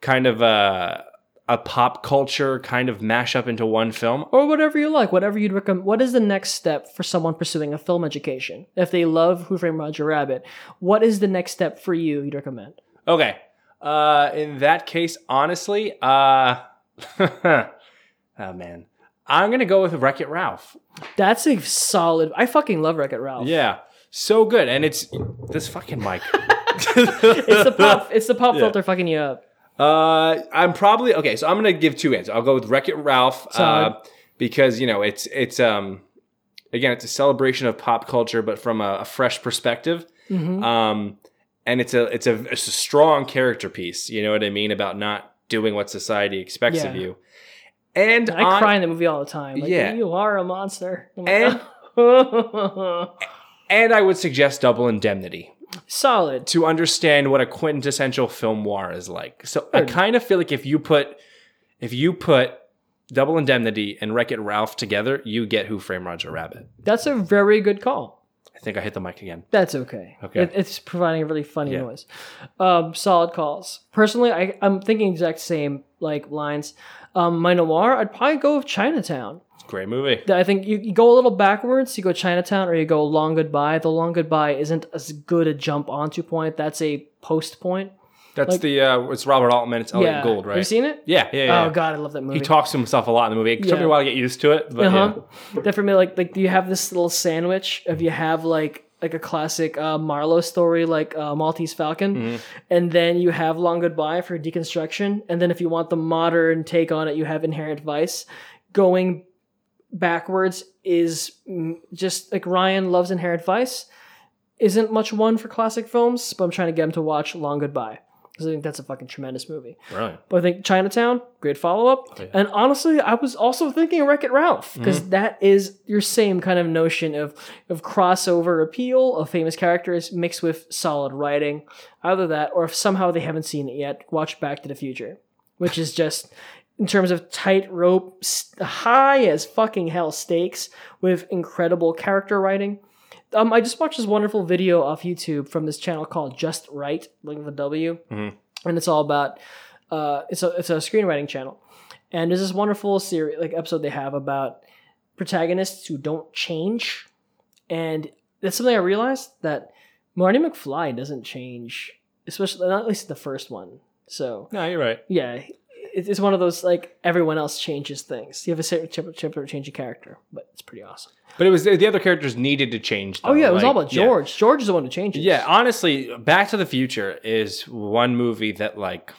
kind of a, a pop culture kind of mashup into one film, or whatever you like, whatever you'd recommend. What is the next step for someone pursuing a film education? If they love Who Framed Roger Rabbit, what is the next step for you you'd recommend? Okay. Uh, in that case, honestly, uh, (laughs) oh man, I'm gonna go with Wreck It Ralph. That's a solid. I fucking love Wreck It Ralph. Yeah, so good, and it's this fucking mic. (laughs) it's the pop. It's the pop Yeah. filter fucking you up. Uh, I'm probably okay. So I'm gonna give two answers. I'll go with Wreck It Ralph uh, because you know it's it's um again it's a celebration of pop culture, but from a, a fresh perspective. Mhm. Um, and it's a it's a it's a strong character piece. You know what I mean about not doing what society expects of you. And I on- cry in the movie all the time. Like, Yeah. you are a monster. Like, And-. (laughs) And I would suggest Double Indemnity solid. to understand what a quintessential film noir is like. So I kind of feel like if you put if you put Double Indemnity and Wreck It Ralph together, you get Who Framed Roger Rabbit. That's a very good call. I think I hit the mic again. That's okay. Okay. It- it's providing a really funny Yeah. noise. Um, solid calls. Personally, I, I'm thinking exact same like lines. Um, my noir, I'd probably go with Chinatown. Great movie. I think you, you go a little backwards. You go Chinatown or you go Long Goodbye. The Long Goodbye isn't as good a jump onto point. That's a post point. That's Like- the uh, it's Robert Altman. It's Elliott yeah. Gould, right? Have you seen it? Yeah, yeah, yeah. Oh god, I love that movie. He talks to himself a lot in the movie. It took me a while to get used to it, but uh-huh. That for me, like like you have this little sandwich of you have like like a classic uh, Marlowe story like uh, Maltese Falcon, Mm-hmm. and then you have Long Goodbye for deconstruction, and then if you want the modern take on it, you have Inherent Vice, going backwards is mm, just like Ryan loves Inherent Vice. Isn't much one for classic films, but I'm trying to get him to watch Long Goodbye because I think that's a fucking tremendous movie. Right. But I think Chinatown, great follow up. And honestly, I was also thinking Wreck It Ralph because Mhm. is your same kind of notion of of crossover appeal of famous characters mixed with solid writing. Either that, or if somehow they haven't seen it yet, watch Back to the Future, which is just in terms of tightrope, high as fucking hell stakes with incredible character writing. Um, I just watched this wonderful video off YouTube from this channel called Just Write, like with a W Mhm. and it's all about uh, it's a it's a screenwriting channel, and there's this wonderful series like episode they have about protagonists who don't change, and that's something I realized that Marty McFly doesn't change, especially not at least the first one. So No, you're right. yeah, it's one of those like everyone else changes things. You have a certain chip change a character, but it's pretty awesome. But it was the other characters needed to change. Oh yeah, it was all like, about yeah. George. George is the one who changes. Yeah, honestly, Back to the Future is one movie that like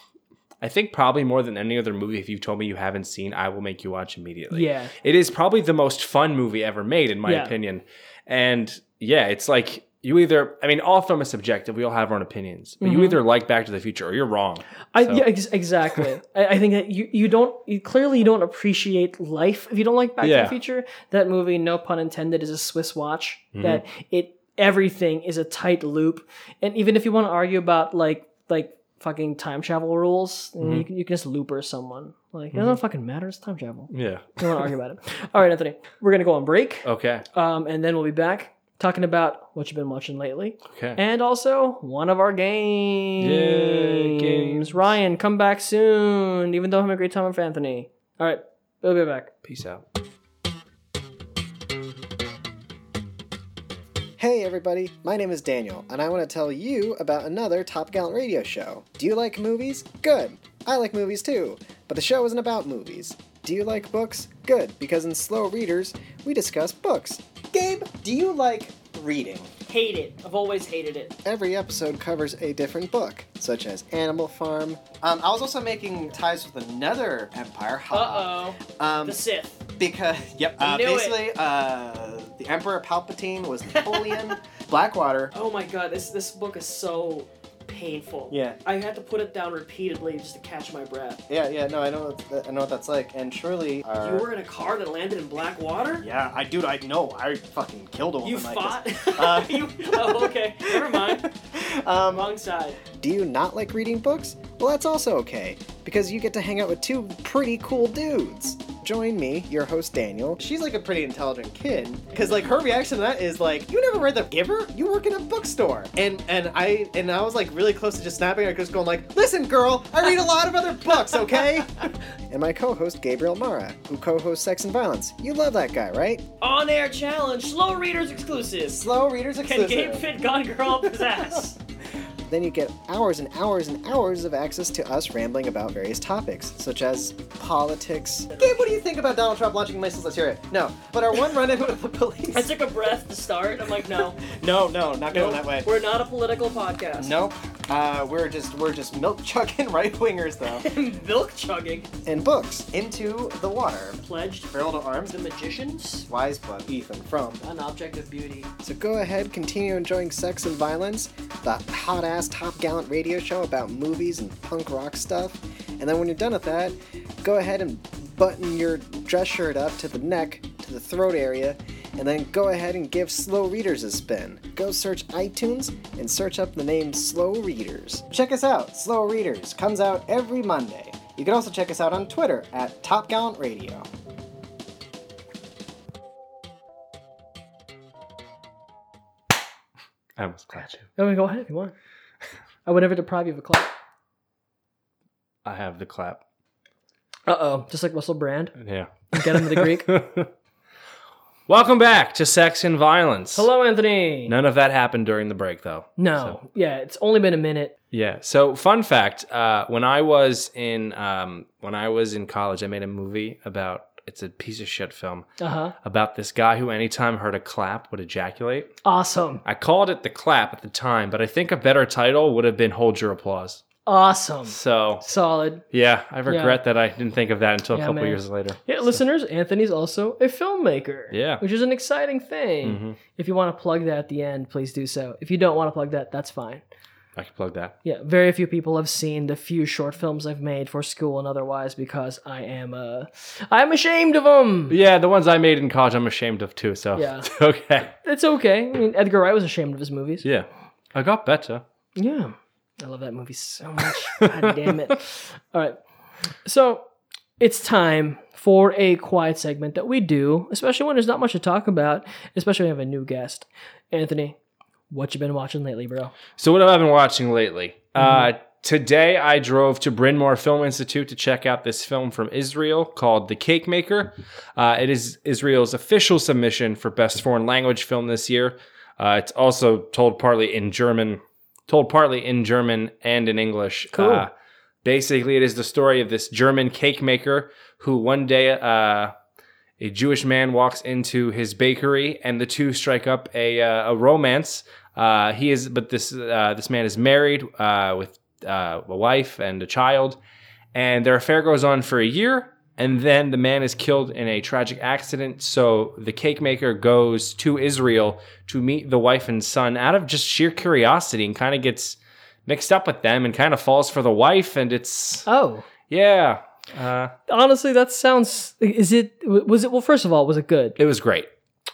I think probably more than any other movie if you told me you haven't seen, I will make you watch immediately. Yeah. It is probably the most fun movie ever made in my Yeah. opinion. And yeah, it's like you either I mean all film is subjective. We all have our own opinions. But you Mhm. either like Back to the Future or you're wrong. I, So- yeah, ex- exactly. (laughs) I, I think that you, you don't you, clearly you don't appreciate life if you don't like Back to the Future. That movie, no pun intended, is a Swiss watch. Mhm. That it everything is a tight loop, and even if you want to argue about like like fucking time travel rules, you, Mhm. can, you can just looper someone. Like it Mhm. doesn't fucking matter. It's time travel. Yeah. You don't want to argue about it. All right, Anthony, we're gonna go on break. Okay. Um, and then we'll be back talking about what you've been watching lately. Okay. And also one of our games. Yay, games. Ryan, come back soon, even though I'm having a great time with Anthony. All right, we'll be back. Peace out. Hey everybody, my name is Daniel, and I want to tell you about another Top Gallant radio show. Do you like movies? Good. I like movies too, but the show isn't about movies. Do you like books? Good, because in Slow Readers, we discuss books. Gabe, do you like reading? Hate it. I've always hated it. Every episode covers a different book, such as Animal Farm. Um, I was also making ties with another empire. Uh oh. Um, the Sith. Because, (laughs) yep, uh, Knew it. basically, uh, the Emperor Palpatine was Napoleon. (laughs) Blackwater. Oh my god, this this book is so painful. Yeah. I had to put it down repeatedly just to catch my breath. Yeah, yeah, no, I know, what- I know what that's like. And surely, uh, You were in a car that landed in black water. Yeah, I dude, I know. I fucking killed a woman You fought. this. (laughs) Uh, (laughs) you, oh, okay. Never mind. (laughs) um, Wrong side. do you not like reading books? Well, that's also okay because you get to hang out with two pretty cool dudes. Join me, your host Daniel. She's like a pretty intelligent kid because like her reaction to that is like, "You never read The Giver? You work in a bookstore." And and I and I was like really close to just snapping. I just going like, "Listen, girl, I read a lot of other books, okay?" (laughs) and my co-host Gabriel Mara, who co-hosts Sex and Violence. You love that guy, right? On air challenge, slow readers exclusive. Slow readers Can exclusive. Gabe fit Gone Girl up his ass? (laughs) Then you get hours and hours and hours of access to us rambling about various topics, such as politics. Gabe, what do you think about Donald Trump launching missiles? Let's hear it. No, but our one run-in with the police. I took a breath to start. I'm like, no, (laughs) No, no, not going no, that way. we're not a political podcast. Nope. Uh, we're just we're just milk chugging (laughs) right wingers though. (laughs) Milk chugging. and books into the water. Pledged. Barrel to arms. The magicians. Wise blood. Ethan Frome. An object of beauty. So go ahead, continue enjoying Sex and Violence, the hot ass Top Gallant radio show about movies and punk rock stuff. And then when you're done with that, go ahead and button your dress shirt up to the neck, to the throat area, and then go ahead and give Slow Readers a spin. Go search iTunes and search up the name Slow Readers. Check us out, Slow Readers comes out every Monday. You can also check us out on Twitter at Top Gallant Radio. I almost clapped you. Oh, go ahead if you want. I would never deprive you of a clap. I have the clap. Uh oh, just like Russell Brand. Yeah. Get him to the Greek. (laughs) Welcome back to Sex and Violence. Hello, Anthony. None of that happened during the break, though. No, yeah, it's only been a minute. Yeah. So, fun fact: uh, when I was in um, when I was in college, I made a movie about. It's a piece of shit film Uh huh. about this guy who, anytime heard a clap, would ejaculate. Awesome. I called it the clap at the time, but I think a better title would have been "Hold Your Applause." Awesome. So Solid. yeah, I regret that I didn't think of that until a Yeah, couple man. years later. Yeah, listeners, Anthony's also a filmmaker. Yeah. Which is an exciting thing. Mhm. If you want to plug that at the end, please do so. If you don't want to plug that, that's fine. I can plug that. Yeah, very few people have seen the few short films I've made for school and otherwise because I am uh I'm ashamed of them. Yeah, the ones I made in college, I'm ashamed of too. So Yeah. it's (laughs) okay. It's okay. I mean, Edgar Wright was ashamed of his movies. Yeah, I got better. Yeah. I love that movie so much. God damn it. (laughs) All right. So it's time for a quiet segment that we do, especially when there's not much to talk about, especially when we have a new guest. Anthony, what you been watching lately, bro? So what have I been watching lately? Mm-hmm. Uh, today I drove to Bryn Mawr Film Institute to check out this film from Israel called The Cake Maker. Uh, it is Israel's official submission for Best Foreign Language Film this year. Uh, it's also told partly in German, told partly in German and in English. Cool. Uh, basically, it is the story of this German cake maker who one day uh, a Jewish man walks into his bakery, and the two strike up a uh, a romance. Uh, he is, but this uh, this man is married uh, with uh, a wife and a child, and their affair goes on for a year. And then the man is killed in a tragic accident. So the cake maker goes to Israel to meet the wife and son out of just sheer curiosity, and kind of gets mixed up with them, and kind of falls for the wife. And it's Oh. yeah, uh, Honestly, that sounds is it was it well first of all, was it good? it was great.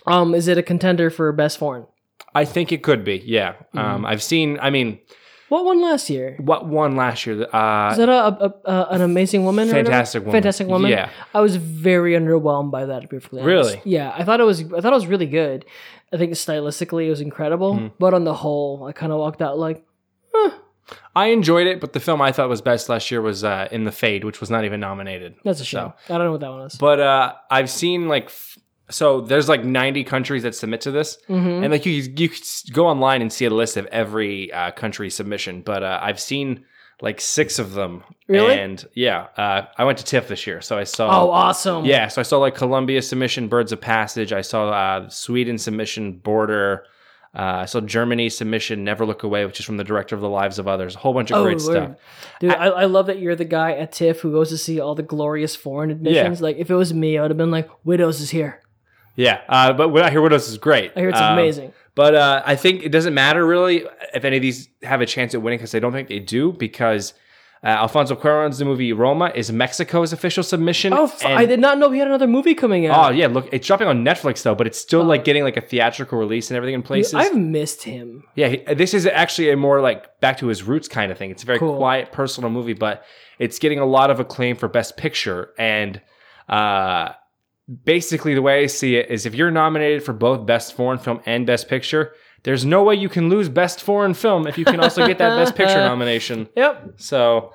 Um is it a contender for best foreign? I think it could be. Yeah. Mm-hmm. Um, I've seen. I mean, What won last year? what won last year? Uh, Is that a, a, a an amazing woman? or whatever? Fantastic Woman. Fantastic woman. Yeah. I was very underwhelmed by that. To be perfectly honest. Really? Yeah, I thought it was. I thought it was really good. I think stylistically it was incredible, Mm-hmm. but on the whole, I kind of walked out like, I enjoyed it, but the film I thought was best last year was uh, In the Fade, which was not even nominated. that's a shame. I don't know what that one was. But uh, I've seen like. f- So there's like 90 countries that submit to this, Mm-hmm. and like you you could go online and see a list of every uh, country submission. But uh, I've seen like six of them. Really? And yeah, uh, I went to TIFF this year, so I saw. oh, awesome. Yeah, so I saw like Colombia submission, Birds of Passage. I saw uh, Sweden submission, Border. Uh, I saw Germany submission, Never Look Away, which is from the director of The Lives of Others. A whole bunch of Oh, great word. stuff. Dude, I, I love that you're the guy at TIFF who goes to see all the glorious foreign admissions. Like, if it was me, I would have been like, Widows is here. Yeah, uh, but what I hear Widows is great. I hear it's Um, amazing. But uh, I think it doesn't matter really if any of these have a chance at winning because I don't think they do because uh, Alfonso Cuarón's the movie Roma is Mexico's official submission. Oh, f- and- I did not know he had another movie coming out. Oh yeah, look, it's dropping on Netflix though, but it's still like getting like a theatrical release and everything in Dude, places. I've missed him. Yeah, he, this is actually a more like back to his roots kind of thing. It's a very Cool. quiet, personal movie, but it's getting a lot of acclaim for Best Picture. And uh, basically, the way I see it is if you're nominated for both Best Foreign Film and Best Picture, there's no way you can lose Best Foreign Film if you can also get that Best Picture (laughs) nomination. Yep. So,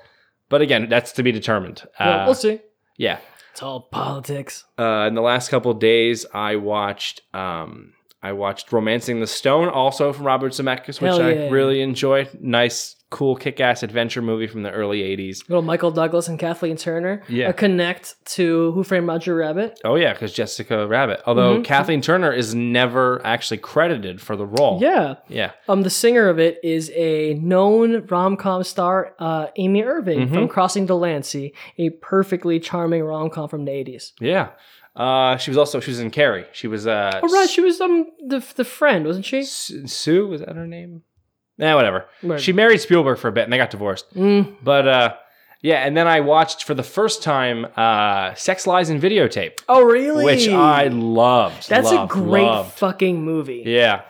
but again, that's to be determined. Well, Uh, we'll see. Yeah. It's all politics. Uh, in the last couple of days, I watched um, I watched *Romancing the Stone*, also from Robert Zemeckis, which Hell I really enjoyed. Nice, cool, kick-ass adventure movie from the early '80s. Little Michael Douglas and Kathleen Turner. Yeah. A connect to Who Framed Roger Rabbit. Oh yeah, because Jessica Rabbit. Although Mhm. Kathleen Turner is never actually credited for the role. Yeah. yeah, Um, the singer of it is a known rom com star, uh, Amy Irving Mm-hmm. from Crossing Delancey, a perfectly charming rom com from the 80s. yeah. Uh, she was also she was in Carrie. She was uh, Oh, right. She was um the, the friend, wasn't she? S- Sue was that her name? Yeah, whatever. Right. She married Spielberg for a bit and they got divorced. Mm. But uh, yeah, and then I watched for the first time uh, Sex Lies and Videotape. Oh, really? which I loved. That's loved, a great loved. fucking movie. Yeah,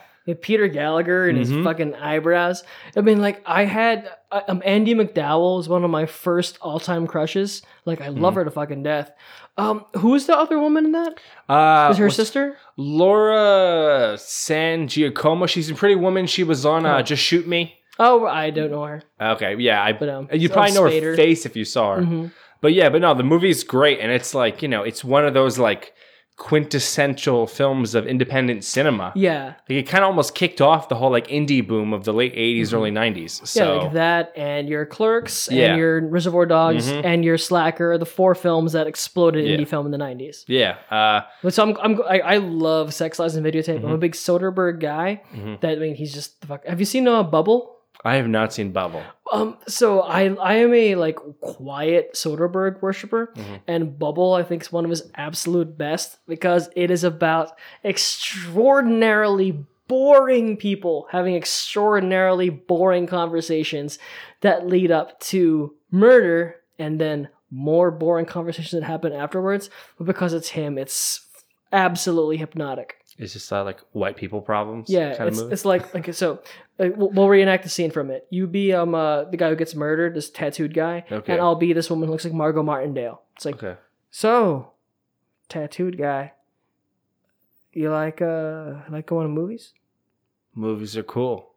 Peter Gallagher and Mhm. his fucking eyebrows. I mean, like, I had um, Andie MacDowell is one of my first all time crushes. Like, I love Mhm. her to fucking death. Um, who is the other woman in that? uh, Is her sister? Laura San Giacomo. She's a pretty woman. She was on uh, Oh. Just Shoot Me. Oh, I don't know her. Okay, yeah, I. But, um, you probably know Spader. her face if you saw her. Mhm. But yeah, but no, the movie's great, and it's like you know, it's one of those like quintessential films of independent cinema. Yeah. Like it kind of almost kicked off the whole like indie boom of the late 80s, early 90s. So Mm-hmm. yeah, like that, and your Clerks, Yeah. and your Reservoir Dogs, Mhm. and your Slacker, the four films that exploded Yeah. indie film in the '90s. yeah, uh, But so I'm, I'm I, I love Sex Lies and Videotape. I'm a Mhm. big Soderbergh guy. Mhm. That I mean, he's just the fuck. Have you seen uh, Bubble? I have not seen Bubble. Um, so I I am a like quiet Soderbergh worshiper, Mm-hmm. and Bubble I think is one of his absolute best because it is about extraordinarily boring people having extraordinarily boring conversations that lead up to murder, and then more boring conversations that happen afterwards. But because it's him, it's absolutely hypnotic. It's just uh, like white people problems. Yeah, kind it's, of it's like okay, so uh, we'll, we'll reenact the scene from it. You be um uh, the guy who gets murdered, this tattooed guy, Okay. and I'll be this woman who looks like Margot Martindale. It's like okay. so, tattooed guy. You like uh like going to movies? Movies are cool.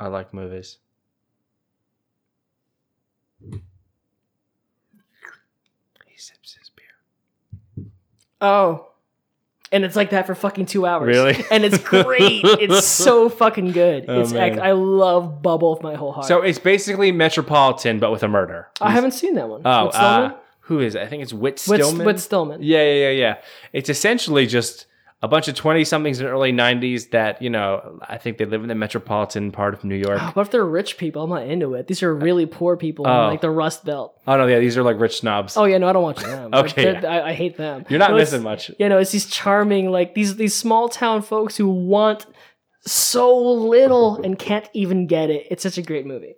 I like movies. He sips his beer. Oh. And it's like that for fucking two hours. Really? (laughs) And it's great. it's (laughs) so fucking good. Oh, it's man. I love Bubble with my whole heart. So it's basically Metropolitan, but with a murder. I haven't seen that one. Oh, With Stallman? uh, who is it? I think it's Whit Whit- Stillman. Whit Stillman. Yeah, yeah, yeah, yeah. It's essentially just a bunch of twenty somethings in the early '90s that you know. I think they live in the metropolitan part of New York. What if they're rich people? I'm not into it. These are really poor people in Oh. like the Rust Belt. Oh no, yeah, these are like rich snobs. Oh yeah, no, I don't watch (laughs) them. Okay, They're- I, I hate them. You're not No, it's- missing much. You know, it's these charming, like these these small town folks who want so little and can't even get it. It's such a great movie.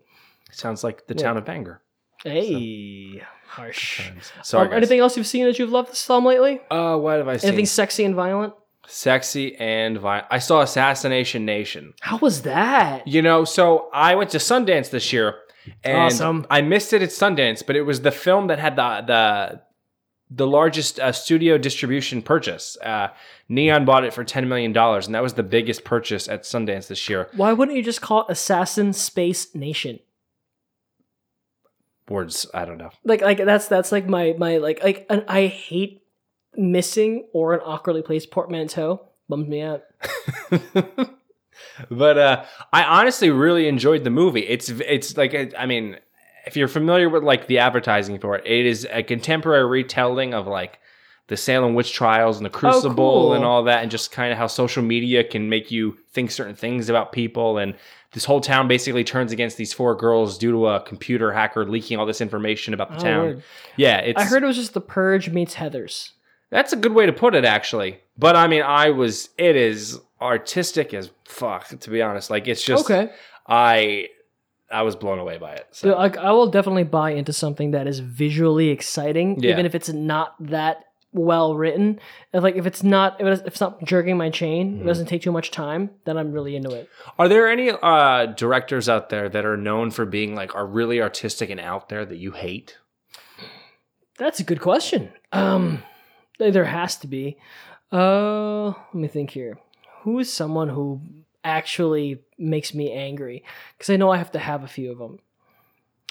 Sounds like the Yeah. town of Bangor. Hey, harsh. Sorry, Um, guys. anything else you've seen that you've loved this film lately? Uh, what have I seen? Anything sexy and violent? Sexy and violent. I saw Assassination Nation. How was that? You know, so I went to Sundance this year, and Awesome. I missed it at Sundance, but it was the film that had the the the largest uh, studio distribution purchase. Uh, Neon bought it for ten million dollars, and that was the biggest purchase at Sundance this year. Why wouldn't you just call it Assassin Space Nation? Words, I don't know. Like like that's that's like my my like like I hate missing or an awkwardly placed portmanteau. Bums me out. (laughs) But uh, I honestly really enjoyed the movie. It's it's like I mean, if you're familiar with like the advertising for it, it is a contemporary retelling of like the Salem witch trials and the Crucible cool. and all that, and just kind of how social media can make you think certain things about people. And this whole town basically turns against these four girls due to a computer hacker leaking all this information about the Oh, town. word. Yeah, it's I heard it was just the Purge meets Heather's. That's a good way to put it, actually. But I mean, I was. It is artistic as fuck, to be honest. Like it's just. Okay. I I was blown away by it. So So I, I will definitely buy into something that is visually exciting, Yeah. even if it's not that well written. If, like if it's not if it's, not jerking my chain, Mm-hmm. it doesn't take too much time, then I'm really into it. are there any uh, directors out there that are known for being like are really artistic and out there that you hate? That's a good question. Um, there has to be. Uh, let me think here. Who is someone who actually makes me angry? Because I know I have to have a few of them.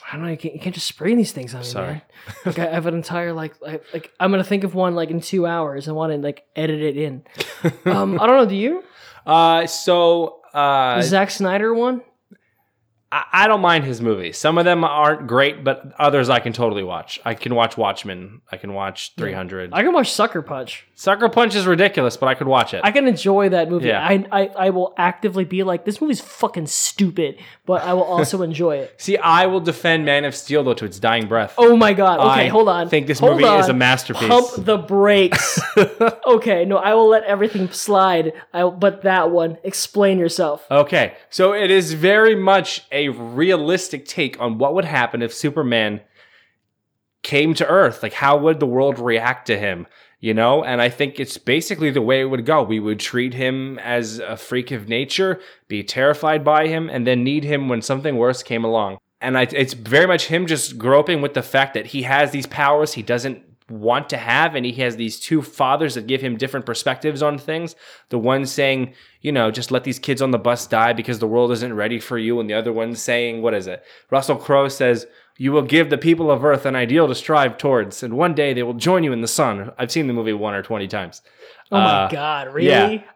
I don't know. You can't, you can't just spray these things on me, Sorry. man. Like I have an entire like, like like I'm gonna think of one like in two hours and want to like edit it in. (laughs) um, I don't know. Do you? Uh, so uh, The Zack Snyder one? I, I don't mind his movies. Some of them aren't great, but others I can totally watch. I can watch Watchmen. I can watch 300. I can watch Sucker Punch. Sucker Punch is ridiculous, but I could watch it. I can enjoy that movie. Yeah. I, I I will actively be like, this movie's fucking stupid, but I will also (laughs) enjoy it. See, I will defend Man of Steel though to its dying breath. Oh my god. Okay, I hold on. I think this Hold movie is a masterpiece. Pump the brakes. (laughs) okay, no, I will let everything slide. I but that one, explain yourself. Okay, so it is very much a realistic take on what would happen if Superman came to Earth. Like, how would the world react to him? You know, and I think it's basically the way it would go. We would treat him as a freak of nature, be terrified by him, and then need him when something worse came along. And I, it's very much him just groping with the fact that he has these powers he doesn't want to have, and he has these two fathers that give him different perspectives on things. The one saying, you know, just let these kids on the bus die because the world isn't ready for you, and the other one saying, what is it? Russell Crowe says, you will give the people of Earth an ideal to strive towards, and one day they will join you in the sun. I've seen the movie one or 20 times. Oh my Uh, god, really?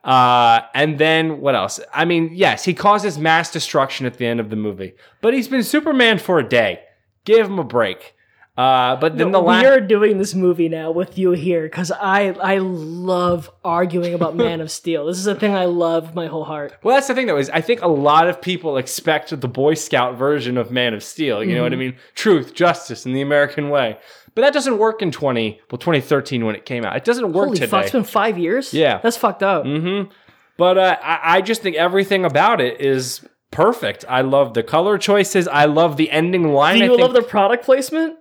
Yeah. Uh, and then what else? I mean, yes, he causes mass destruction at the end of the movie, but he's been Superman for a day. Give him a break. Uh, but then the we are doing this movie now with you here because I I love arguing about (laughs) Man of Steel. This is a thing I love my whole heart. Well, that's the thing, though, is I think a lot of people expect the Boy Scout version of Man of Steel. You know what I Mhm. mean? Truth, justice, and the American way. But that doesn't work in 20, well, 2013 when it came out. It doesn't work Holy today. fuck! It's been five years. Yeah. that's fucked up. Mm-hmm. But uh, I, I just think everything about it is perfect. I love the color choices. I love the ending line. Do you love the product placement?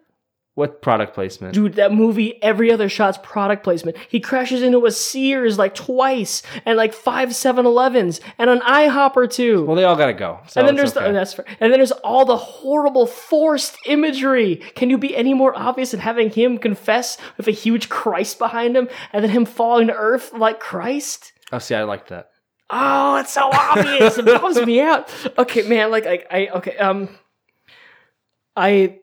What product placement? Dude, that movie, every other shot's product placement. He crashes into a Sears like twice, and like five 7-Elevens, and an IHOP or two. Well, they all gotta go. So and then there's okay. the, that's fair. and then there's all the horrible forced imagery. Can you be any more obvious than having him confess with a huge Christ behind him, and then him falling to earth like Christ? Oh, see, I like that. Oh, it's so obvious. it bums me out. Okay, man. Like, I, I, okay. Um, I,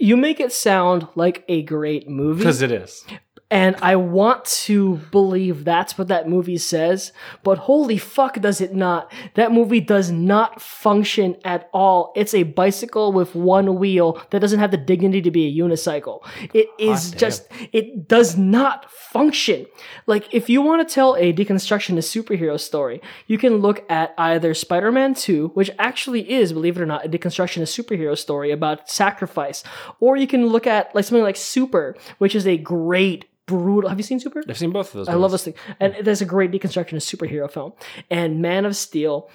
you make it sound like a great movie Because it is. And I want to believe that's what that movie says, but holy fuck, does it not? That movie does not function at all. It's a bicycle with one wheel that doesn't have the dignity to be a unicycle. It is just, it does not function. Like, if you want to tell a deconstructionist superhero story, you can look at either Spider Man 2, which actually is, believe it or not, a deconstructionist superhero story about sacrifice, or you can look at like something like Super, which is a great brutal. Have you seen Super? I've seen both of those. I love movies. this thing, and there's a great deconstruction of superhero film. And Man of Steel,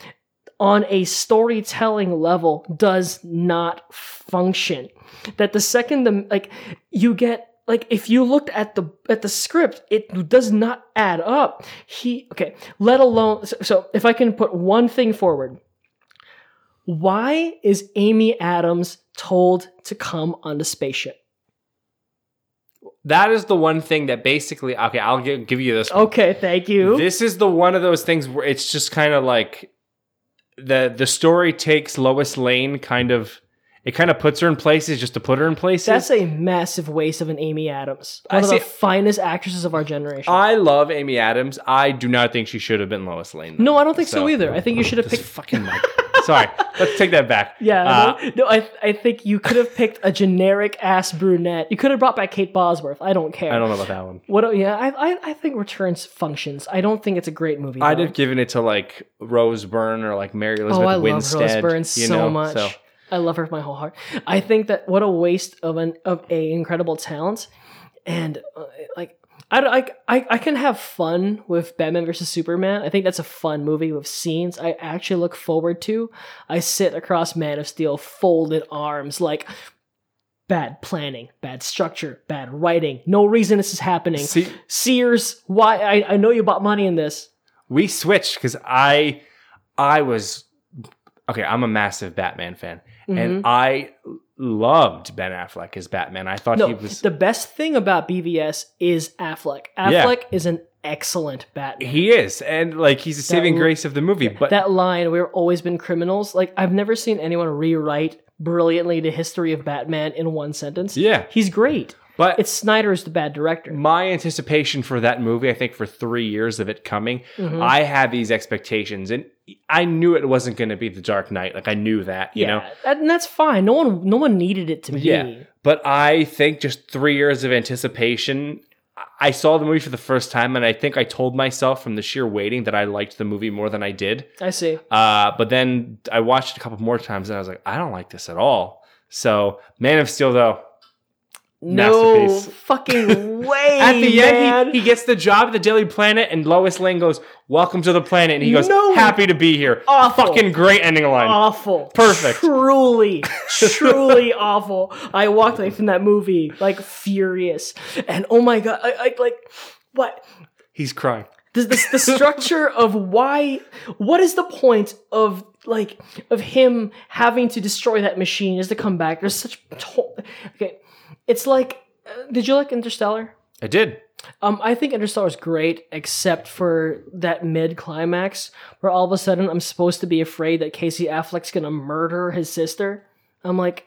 on a storytelling level, does not function. That the second the like you get like if you looked at the at the script, it does not add up. He okay, let alone so, so if I can put one thing forward. Why is Amy Adams told to come on the spaceship? That is the one thing that basically, okay, I'll give, give you this. one. Okay, thank you. This is the one of those things where it's just kind of like the the story takes Lois Lane kind of it kind of puts her in places just to put her in places. That's a massive waste of an Amy Adams. I One of the finest actresses of our generation. I love Amy Adams. I do not think she should have been Lois Lane. though. no, I don't think so, either. I think you (laughs) should have picked. fucking. (laughs) Sorry, let's take that back. (laughs) Yeah, Uh, no, no, I I think you could have picked a generic ass brunette. You could have brought back Kate Bosworth. I don't care. I don't know about that one. What? Yeah, I, I I think Returns functions. I don't think it's a great movie. I'd though. have given it to like Rose Byrne or like Mary Elizabeth oh, I Winstead. love Rose Byrne you so know, much. so- I love her with my whole heart. I think that what a waste of an of a incredible talent, and uh, like I, I, I I can have fun with Batman versus Superman. I think that's a fun movie with scenes I actually look forward to. I sit across Man of Steel, folded arms, like bad planning, bad structure, bad writing. No reason this is happening. See- Sears, why? I, I know you bought money in this. we switched because I I was okay. I'm a massive Batman fan, Mhm. and I loved Ben Affleck as Batman. I thought No, he was the best thing about BVS is Affleck. Yeah. Affleck is an excellent Batman. he is, and like he's the saving l- grace of the movie. But that line, "We've always been criminals." Like I've never seen anyone rewrite brilliantly the history of Batman in one sentence. Yeah. he's great. But it's Snyder's the bad director. my anticipation for that movie, I think for three years of it coming, Mhm. I had these expectations, and I knew it wasn't going to be The Dark Knight. Like I knew that, you yeah, know. that- and that's fine. No one, no one needed it to be. Yeah. But I think just three years of anticipation. I saw the movie for the first time, and I think I told myself from the sheer waiting that I liked the movie more than I did. I see. Uh, but then I watched it a couple more times, and I was like, I don't like this at all. So, Man of Steel, though, No fucking (laughs) way. At the man. end, he, he gets the job at the Daily Planet, and Lois Lane goes, "Welcome to the planet," and he goes, No. "Happy to be here." Awful. Fucking great ending line. awful. Perfect. Truly, (laughs) truly awful. I walked away from that movie like furious. And oh my god, I, I like what He's crying. the, the, the structure of why what is the point of like of him having to destroy that machine is to come back there's such to- okay it's like uh, did you like interstellar I did. um, I think Interstellar is great, except for that mid climax where all of a sudden I'm supposed to be afraid that Casey Affleck's gonna murder his sister. I'm like,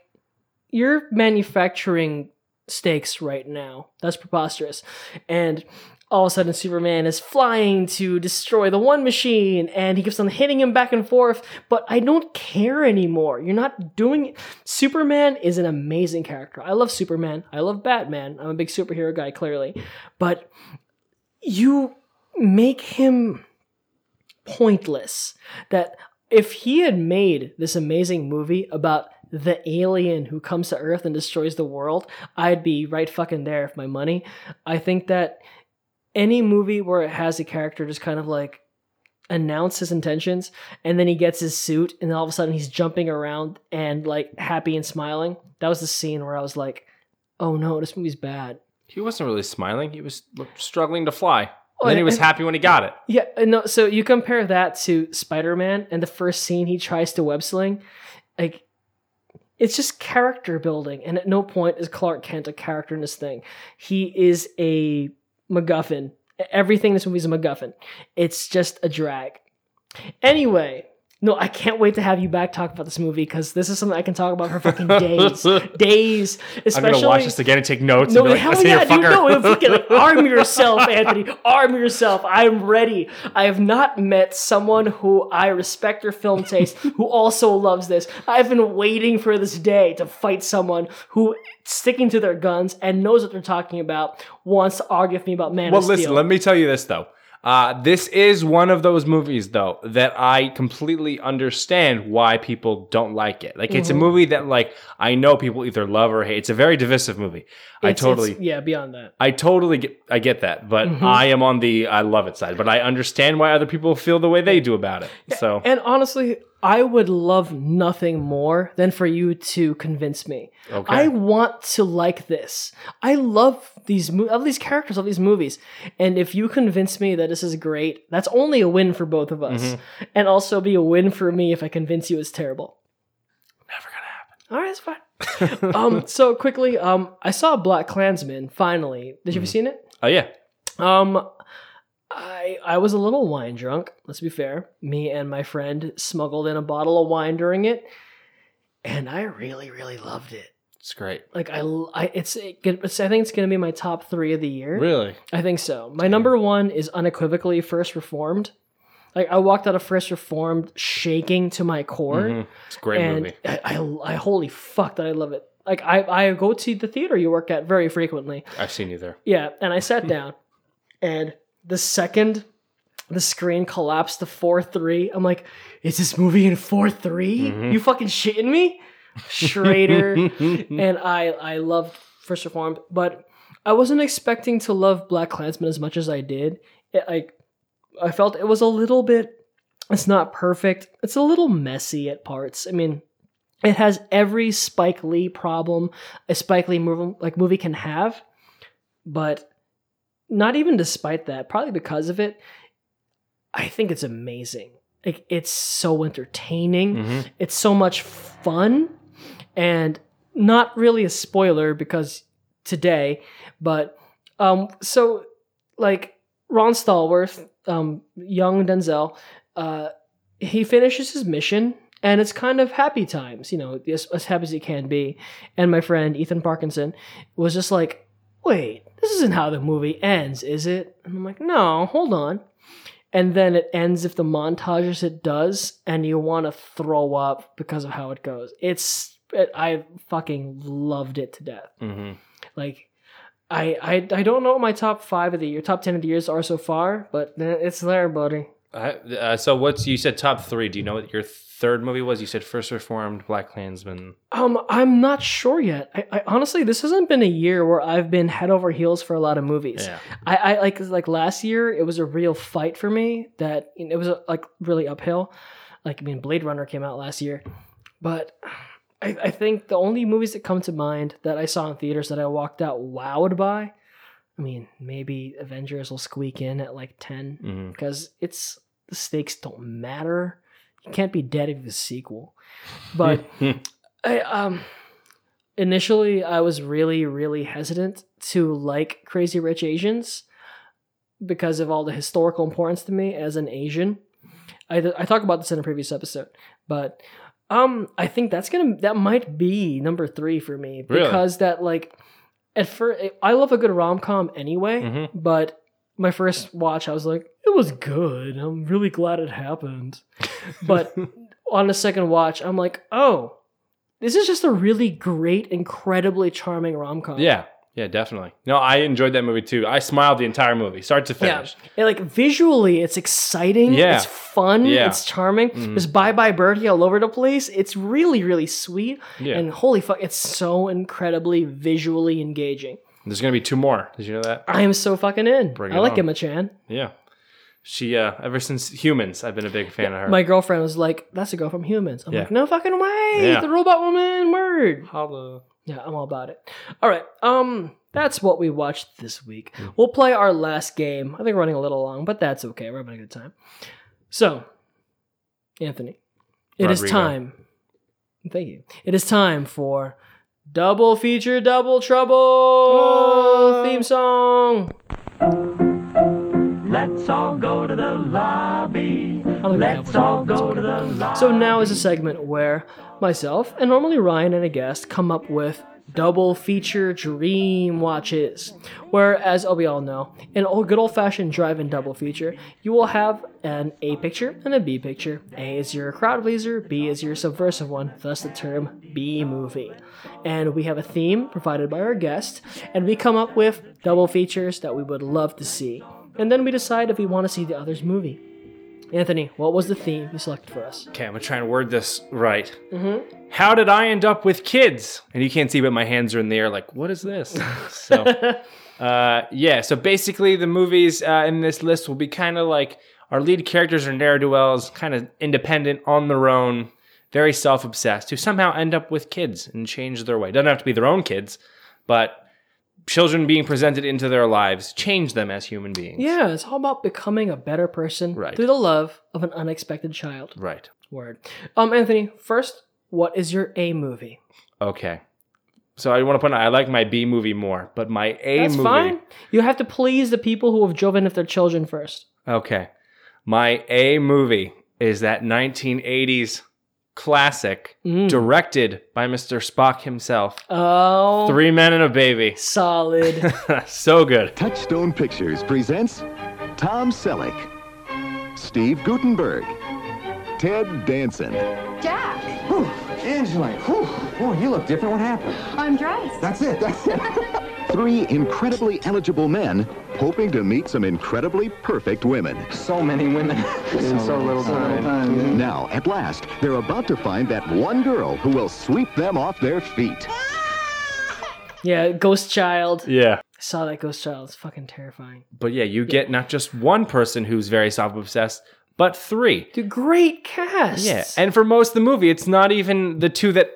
you're manufacturing stakes right now. That's preposterous. And all of a sudden Superman is flying to destroy the one machine and he keeps on hitting him back and forth, but I don't care anymore. You're not doing it. Superman is an amazing character. I love Superman. I love Batman. I'm a big superhero guy, clearly. But you make him pointless. That if he had made this amazing movie about the alien who comes to Earth and destroys the world, I'd be right fucking there if my money. I think that any movie where it has a character just kind of like announce his intentions and then he gets his suit and all of a sudden he's jumping around and like happy and smiling. That was the scene where I was like, oh no, this movie's bad. He wasn't really smiling. He was struggling to fly. And then he was happy when he got it. Yeah, no, so you compare that to Spider Man and the first scene he tries to web sling, like it's just character building, and at no point is Clark Kent a character in this thing. He is a MacGuffin. Everything in this movie is a MacGuffin. It's just a drag. Anyway, no, I can't wait to have you back talk about this movie because this is something I can talk about for fucking days, (laughs) days. Especially, I'm gonna watch this again and take notes. no, and like, hell "Listen yeah, dude, fucker." no, fucking like, arm yourself, Anthony. Arm yourself. I'm ready. I have not met someone who I respect their film taste (laughs) who also loves this. I've been waiting for this day to fight someone who sticking to their guns and knows what they're talking about wants to argue with me about Man well, of Steel. listen, let me tell you this though. Uh, this is one of those movies though that I completely understand why people don't like it. Like it's a Mhm. movie that like I know people either love or hate. It's a very divisive movie. I totally yeah, beyond that. I totally get I get that, but Mhm. I am on the I love it side. But I understand why other people feel the way they do about it. So And honestly, I would love nothing more than for you to convince me. Okay. I want to like this. I love these mo- of these characters of these movies, and if you convince me that this is great, that's only a win for both of us, Mhm. and also be a win for me if I convince you it's terrible. Never gonna happen. All right, it's fine. (laughs) um, so quickly, um, I saw BlacKkKlansman finally. Did you ever seen it? Oh yeah. Um, I I was a little wine drunk. Let's be fair. Me and my friend smuggled in a bottle of wine during it, and I really really loved it. It's great. Like I, I it's, it, it's I think it's gonna be my top three of the year. Really? I think so. My number one is unequivocally First Reformed. Like I walked out of First Reformed shaking to my core. Mhm. It's a great and movie. I, I, I holy fuck that I love it. Like I, I go to the theater you work at very frequently. I've seen you there. Yeah, and I sat down, and the second the screen collapsed to four three, I'm like, is this movie in four Mhm. You fucking shitting me, Schrader? (laughs) and I I loved First Reformed, but I wasn't expecting to love BlacKkKlansman as much as I did. It, like I felt it was a little bit. It's not perfect. It's a little messy at parts. I mean, it has every Spike Lee problem a Spike Lee movie like movie can have, but not even despite that, probably because of it, I think it's amazing. Like it's so entertaining. Mhm. It's so much fun and not really a spoiler because today, but um so like Ron Stallworth, um young Denzel, uh he finishes his mission and it's kind of happy times, you know, as, as happy as it can be. And my friend Ethan Parkinson was just like, wait, this isn't how the movie ends, is it? And I'm like, no, hold on. And then it ends if the montages it does, and you want to throw up because of how it goes. It's, it, I fucking loved it to death. hmm Like, I, I, I don't know what my top five of the year, top ten of the years are so far, but it's there, buddy. I, uh, so what's you said top three? Do you know what your third movie was? You said First Reformed, BlacKkKlansman. Um, I'm not sure yet. I, I honestly, this hasn't been a year where I've been head over heels for a lot of movies. Yeah. I, I like like last year, it was a real fight for me. That you know, it was uh like really uphill. Like I mean, Blade Runner came out last year, but I, I think the only movies that come to mind that I saw in theaters that I walked out wowed by. I mean, maybe Avengers will squeak in at like 10 Mhm. because it's the stakes don't matter. Can't be dead if have a sequel. But I um initially I was really really hesitant to like Crazy Rich Asians because of all the historical importance to me as an Asian. I I talk about this in a previous episode, but um I think that's to that might be number 3 for me Really? because that like at first I love a good rom-com anyway, Mhm. but my first watch, I was like, it was good. I'm really glad it happened. But on a second watch, I'm like, oh, this is just a really great, incredibly charming rom com. Yeah, yeah, definitely. No, I enjoyed that movie too. I smiled the entire movie, start to Yeah. finish. And like visually, it's exciting. Yeah. It's fun. Yeah. It's charming. Mhm. There's Bye Bye Birdie all over the place. It's really, really sweet. Yeah. And holy fuck, it's so incredibly visually engaging. There's gonna be two more. Did you know that? I am so fucking in. Bring I like. Gemma Chan. Yeah. She uh ever since Humans, I've been a big fan of her. My girlfriend was like, "That's a girl from Humans." I'm Yeah. like, "No fucking way! Yeah. The robot woman, word." Holla. Yeah, I'm all about it. All right, um, that's what we watched this week. Hmm. We'll play our last game. I think we're running a little long, but that's okay. We're having a good time. So, Anthony, it is Rodrigo. time. Thank you. It is time for double feature, double trouble theme song. Let's all go to the lobby. Let's all go to the lobby. So now is a segment where myself and normally Ryan and a guest come up with double feature dream watches. Where, as we all know, in old good old fashioned drive-in double feature, you will have an A picture and a B picture. A is your crowd pleaser, B is your subversive one, thus the term B movie. And we have a theme provided by our guest, and we come up with double features that we would love to see. And then we decide if we want to see the other's movie. Anthony, what was the theme you selected for us? Okay, I'm gonna try and word this right. Mm-hmm. How did I end up with kids? And you can't see, but my hands are in the air. Like, what is this? (laughs) so, uh, yeah. So basically, the movies uh, in this list will be kind of like our lead characters are ne'er do wells, kind of independent, on their own, very self obsessed, who somehow end up with kids and change their way. Doesn't have to be their own kids, but children being presented into their lives change them as human beings. Yeah, it's all about becoming a better person Right. through the love of an unexpected child. Right. Word. Um, Anthony, first, what is your A movie? Okay. So I want to point out I like my B movie more, but my A movie That's movie. fine. You have to please the people who have driven with their children first. Okay. My A movie is that 1980s classic Mm. directed by Mr. Spock himself. Oh, Three Men and a Baby. solid. (laughs) so good. Touchstone Pictures presents Tom Selleck, Steve Guttenberg, Ted Danson, Jack, Angela, whew, oh, you look different. What happened? I'm dressed. That's it. That's it. (laughs) three incredibly eligible men hoping to meet some incredibly perfect women. So many women (laughs) in so, little time. Now, at last, they're about to find that one girl who will sweep them off their feet. yeah, Ghost Child. Yeah. I saw that Ghost Child. It's fucking terrifying. But yeah, you get not just one person who's very self obsessed, but three. Dude, great cast. Yeah. And for most of the movie, it's not even the two that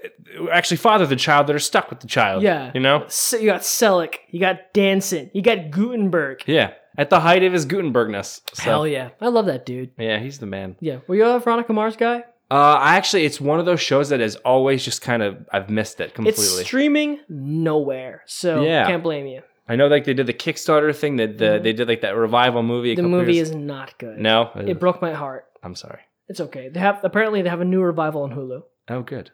actually father the child that are stuck with the child. Yeah. You know? So you got Selleck, you got Danson, you got Guttenberg. Yeah. At the height of his Guttenbergness. So, Hell yeah. I love that dude. Yeah, he's the man. Yeah. Were you a Veronica Mars guy? Uh, I actually, it's one of those shows that has always just kind of, I've missed it completely. It's streaming nowhere. So Yeah. can't blame you. I know like they did the Kickstarter thing that the, they did like that revival movie. Mm-hmm. The movie years- is not good. No? It broke my heart. I'm sorry. It's okay. They have apparently they have a new revival on Hulu. Oh, good.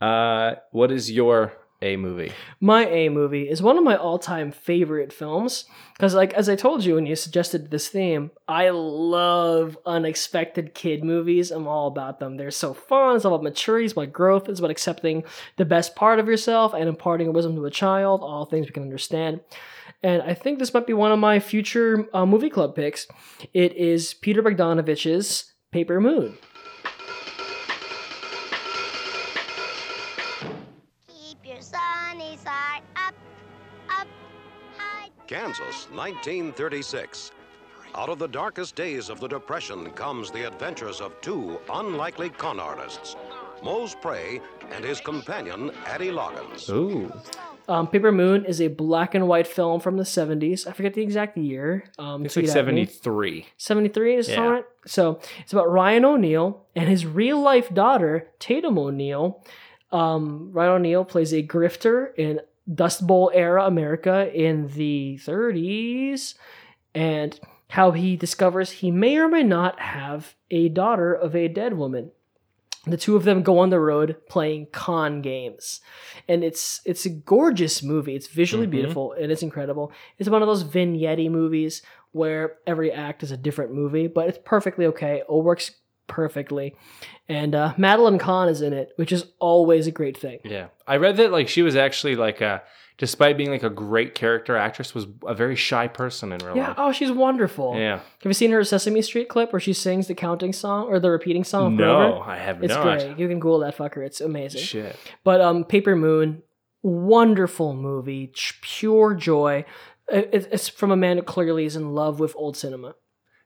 Uh, what is your A movie? My A movie is one of my all-time favorite films because, like, as I told you when you suggested this theme, I love unexpected kid movies. I'm all about them. They're so fun. It's all about maturity. It's about growth. It's about accepting the best part of yourself and imparting wisdom to a child. All things we can understand. And I think this might be one of my future uh, movie club picks. It is Peter Bogdanovich's Paper Moon. Keep your sunny side up, up, high. Kansas, 1936. Out of the darkest days of the Depression comes the adventures of two unlikely con artists, Mose Pray and his companion, Addie Loggins. Ooh. Um, Paper Moon is a black and white film from the 70s. I forget the exact year. Um, It's like 73. 73 is Yeah. right? So it's about Ryan O'Neal and his real life daughter, Tatum O'Neal. Um, Ryan O'Neal plays a grifter in Dust Bowl era America in the 30s, and how he discovers he may or may not have a daughter of a dead woman. The two of them go on the road playing con games. And it's it's a gorgeous movie. It's visually Mhm. beautiful and it's incredible. It's one of those vignette movies where every act is a different movie but it's perfectly okay. It works perfectly. And uh, madeline kahn is in it which is always a great thing. Yeah, I read that like she was actually like a, despite being like a great character actress, was a very shy person in real yeah life. oh she's wonderful Yeah. have you seen her sesame street clip where she sings the counting song or the repeating song No? I have it's not. It's great you can google that fucker it's amazing Shit. But um, Paper Moon, wonderful movie, pure joy. It- it- It's from a man who clearly is in love with old cinema.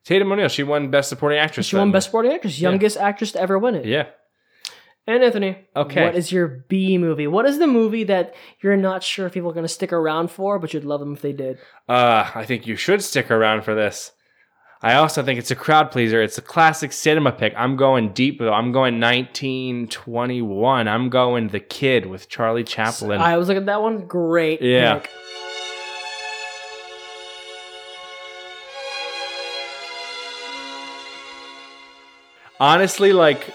Tatum O'Neal, she won Best Supporting Actress. She won. Best Supporting Actress, youngest actress to ever win it. Yeah. And Anthony, Okay. what is your B movie? What is the movie that you're not sure if people are going to stick around for, but you'd love them if they did? Uh, I think you should stick around for this. I also think it's a crowd pleaser. It's a classic cinema pick. I'm going deep though. I'm going 1921. I'm going The Kid with Charlie Chaplin. I was looking at that one. Great. Yeah. pick. Honestly, like,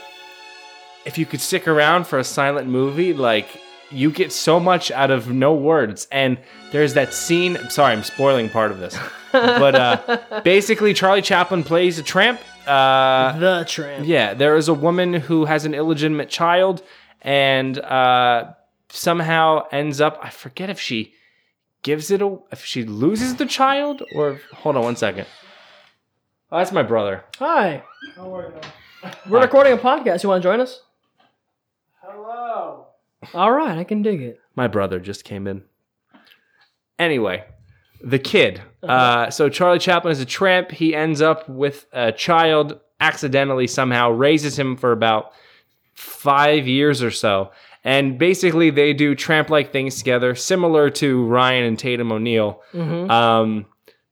if you could stick around for a silent movie, like, you get so much out of no words. And there's that scene. Sorry, I'm spoiling part of this. (laughs) but uh, basically, Charlie Chaplin plays a tramp. Uh, the tramp. Yeah, there is a woman who has an illegitimate child and uh, somehow ends up, I forget if she gives it a, if she loses the child or, hold on one second. Oh, that's my brother. Hi. How are you? We're recording a podcast. You want to join us? Hello. All right, I can dig it. My brother just came in. Anyway, the kid. Uh, so Charlie Chaplin is a tramp. He ends up with a child accidentally somehow, raises him for about five years or so. And basically, they do tramp like things together, similar to Ryan and Tatum O'Neal. Mhm. Um,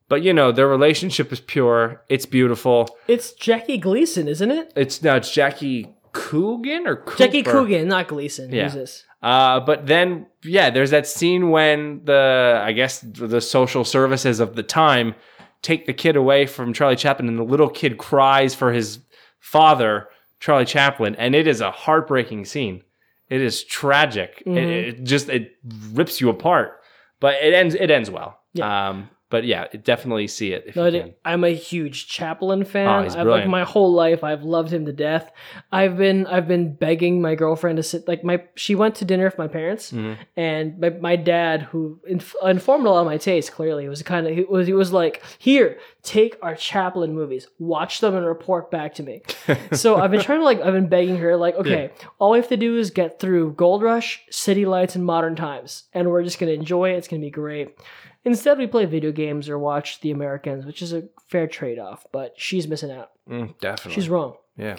but you know, their relationship is pure. It's beautiful. It's Jackie Gleason, isn't it? It's now it's Jackie Coogan or Cooper? Jackie Coogan, not Gleason. Yeah. This? Uh, but then, yeah, there's that scene when the, I guess, the social services of the time take the kid away from Charlie Chaplin, and the little kid cries for his father, Charlie Chaplin, and it is a heartbreaking scene. It is tragic. It, Mhm. it just it rips you apart, but it ends. It ends well. Um, but yeah, definitely see it if No, you I can. did- I'm a huge Chaplin fan. Oh, he's I've, like my whole life, I've loved him to death. I've been I've been begging my girlfriend to sit. Like my she went to dinner with my parents, Mhm. and my, my dad, who inf- informed a lot of my taste, clearly was kind of he was he was like, here, take our Chaplin movies, watch them, and report back to me. (laughs) so I've been trying to like I've been begging her like, okay, all we have to do is get through Gold Rush, City Lights, and Modern Times, and we're just gonna enjoy it. It's gonna be great. Instead, we play video games or watch The Americans, which is a fair trade off, but she's missing out. Mm, definitely, She's wrong. Yeah.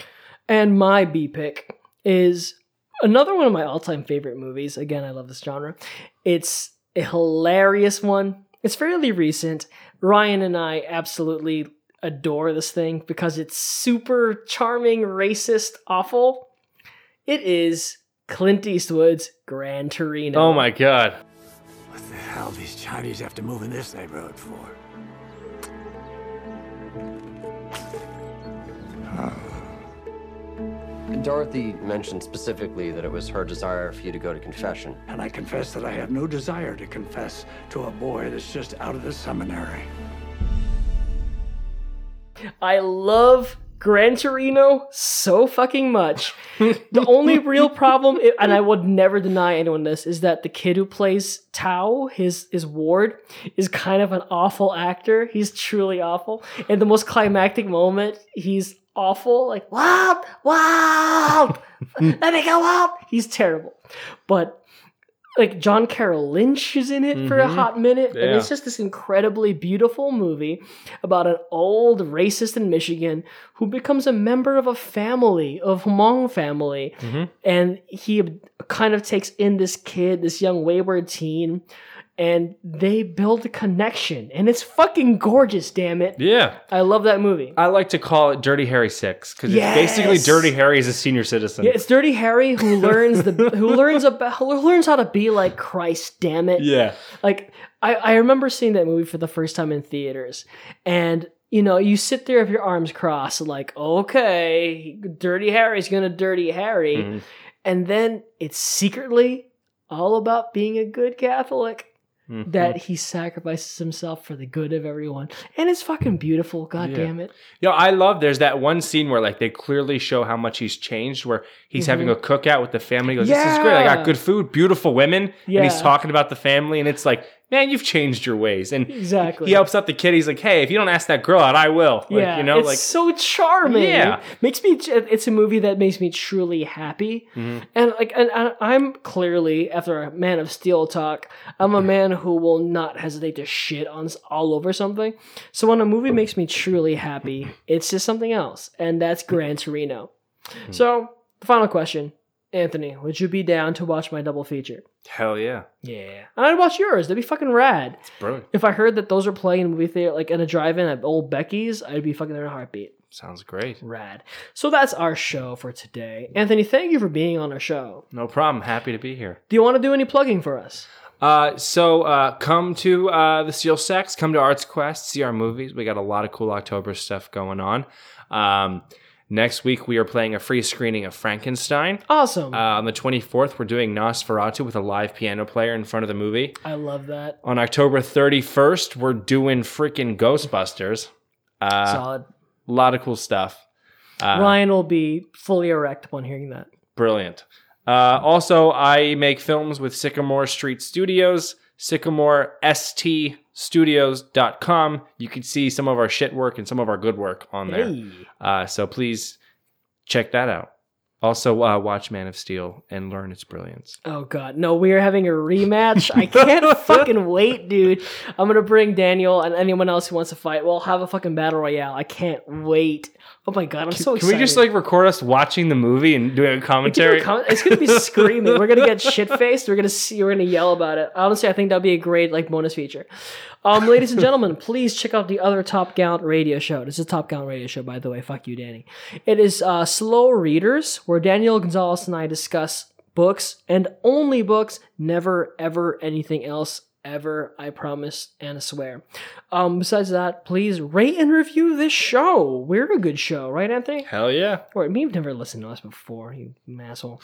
And my B pick is another one of my all time favorite movies. Again, I love this genre. It's a hilarious one. It's fairly recent. Ryan and I absolutely adore this thing because it's super charming, racist, awful. It is Clint Eastwood's Gran Torino. Oh my god. What the hell these Chinese have to move in this neighborhood for? Dorothy mentioned specifically that it was her desire for you to go to confession. And I confess that I have no desire to confess to a boy that's just out of the seminary. I love Gran Torino so fucking much. the only real problem, and I would never deny anyone this, is that the kid who plays Tao, his his ward, is kind of an awful actor. He's truly awful. And the most climactic moment, he's awful. Like wild, wild, (laughs) let me go out. He's terrible, but. Like John Carroll Lynch is in it for a Mhm. hot minute, and it's just this incredibly beautiful movie about an old racist in Michigan who becomes a member of a family of Hmong family, Mhm. and he kind of takes in this kid, this young wayward teen, and they build a connection, and it's fucking gorgeous. Damn it! Yeah. I love that movie. I like to call it Dirty Harry Six because Yes. it's basically Dirty Harry is a senior citizen. Yeah, it's Dirty Harry who (laughs) learns the who learns about who learns how to be like Christ. Damn it! Yeah. Like I, I remember seeing that movie for the first time in theaters, and you know, you sit there with your arms crossed, like, okay, Dirty Harry's gonna dirty Harry. Mhm. And then it's secretly all about being a good Catholic. Mhm. That he sacrifices himself for the good of everyone. And it's fucking beautiful, god Yeah. damn it. Yo, I love. There's that one scene where like they clearly show how much he's changed. Where he's having Mhm. a cookout with the family. He goes, "This is great. I got good food, beautiful women." And he's talking about the family, and it's like, man, you've changed your ways. And Exactly. he helps out the kid. He's like, hey, if you don't ask that girl out, I will. Like, yeah, you know, it's like so charming. Yeah. makes me. It's a movie that makes me truly happy. Mhm. And like, and I'm clearly after a Man of Steel talk, I'm a man who will not hesitate to shit on all over something. So when a movie makes me truly happy, it's just something else, and that's Gran Torino. Hmm. So the final question, Anthony, would you be down to watch my double feature? hell yeah, Yeah, and I'd watch yours. That'd be fucking rad. It's brilliant. If I heard that those are playing in movie theater, like at a drive-in at old Becky's, I'd be fucking there in a heartbeat. Sounds great. Rad. So that's our show for today. Anthony, thank you for being on our show. No problem. Happy to be here. Do you want to do any plugging for us? Uh, so uh, come to uh, the SteelStacks, come to ArtsQuest, see our movies. We got a lot of cool October stuff going on. Um, next week we are playing a free screening of Frankenstein. Awesome. Uh, on the 24th, we're doing Nosferatu with a live piano player in front of the movie. I love that. On October 31st, we're doing freaking Ghostbusters. Uh, Solid. A lot of cool stuff. Uh, Ryan will be fully erect upon hearing that. Brilliant. Uh, also, I make films with Sycamore Street Studios, sycamoreststudios.com. You can see some of our shit work and some of our good work on there. Hey. Uh, so please check that out. Also, uh, watch Man of Steel and learn its brilliance. Oh god, no, we are having a rematch. I can't (laughs) fucking wait, dude. I'm gonna bring Daniel and anyone else who wants to fight. We'll have a fucking battle royale. I can't wait. Oh my god, I'm so excited. Can we just like record us watching the movie and doing a commentary? comment- It's gonna be (laughs) screaming. We're gonna get shit faced. We're gonna see. We're gonna yell about it. Honestly, I think that'd be a great like bonus feature. Um, ladies and gentlemen, please check out the other Top Gallant radio show. This is a Top Gallant radio show, by the way. Fuck you, Danny. It is uh, Slow Readers, where Daniel Gonzalez and I discuss books and only books, never ever anything else. Ever, I promise and I swear. Um, besides that, please rate and review this show. We're a good show, right, Anthony? Hell yeah. Or you've never listened to us before, you asshole.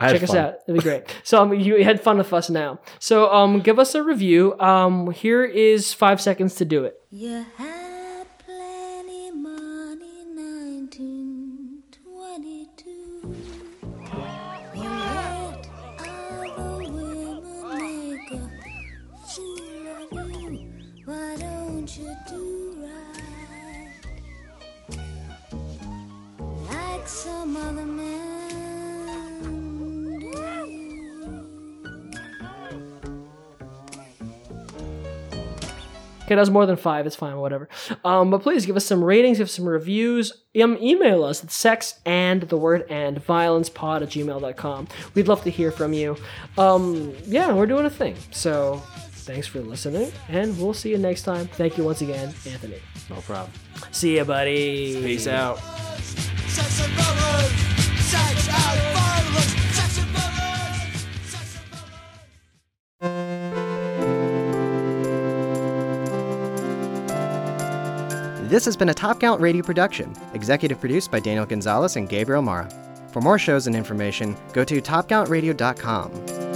I Check us fun. out. It'd be great. So um, you had fun with us now. So um, give us a review. Um, here is five seconds to do it. You Okay, that's more than five. It's fine, whatever. Um, but please give us some ratings, give us some reviews. Um, email us at sex and the word and violencepod at gmail.com. We'd love to hear from you. Um, yeah, we're doing a thing. So thanks for listening, and we'll see you next time. Thank you once again, Anthony. No problem. See ya, buddy. Peace out. This has been a Top Gallant Radio production, executive produced by Daniel Gonzalez and Gabriel Mara. For more shows and information, go to topgallantradio.com.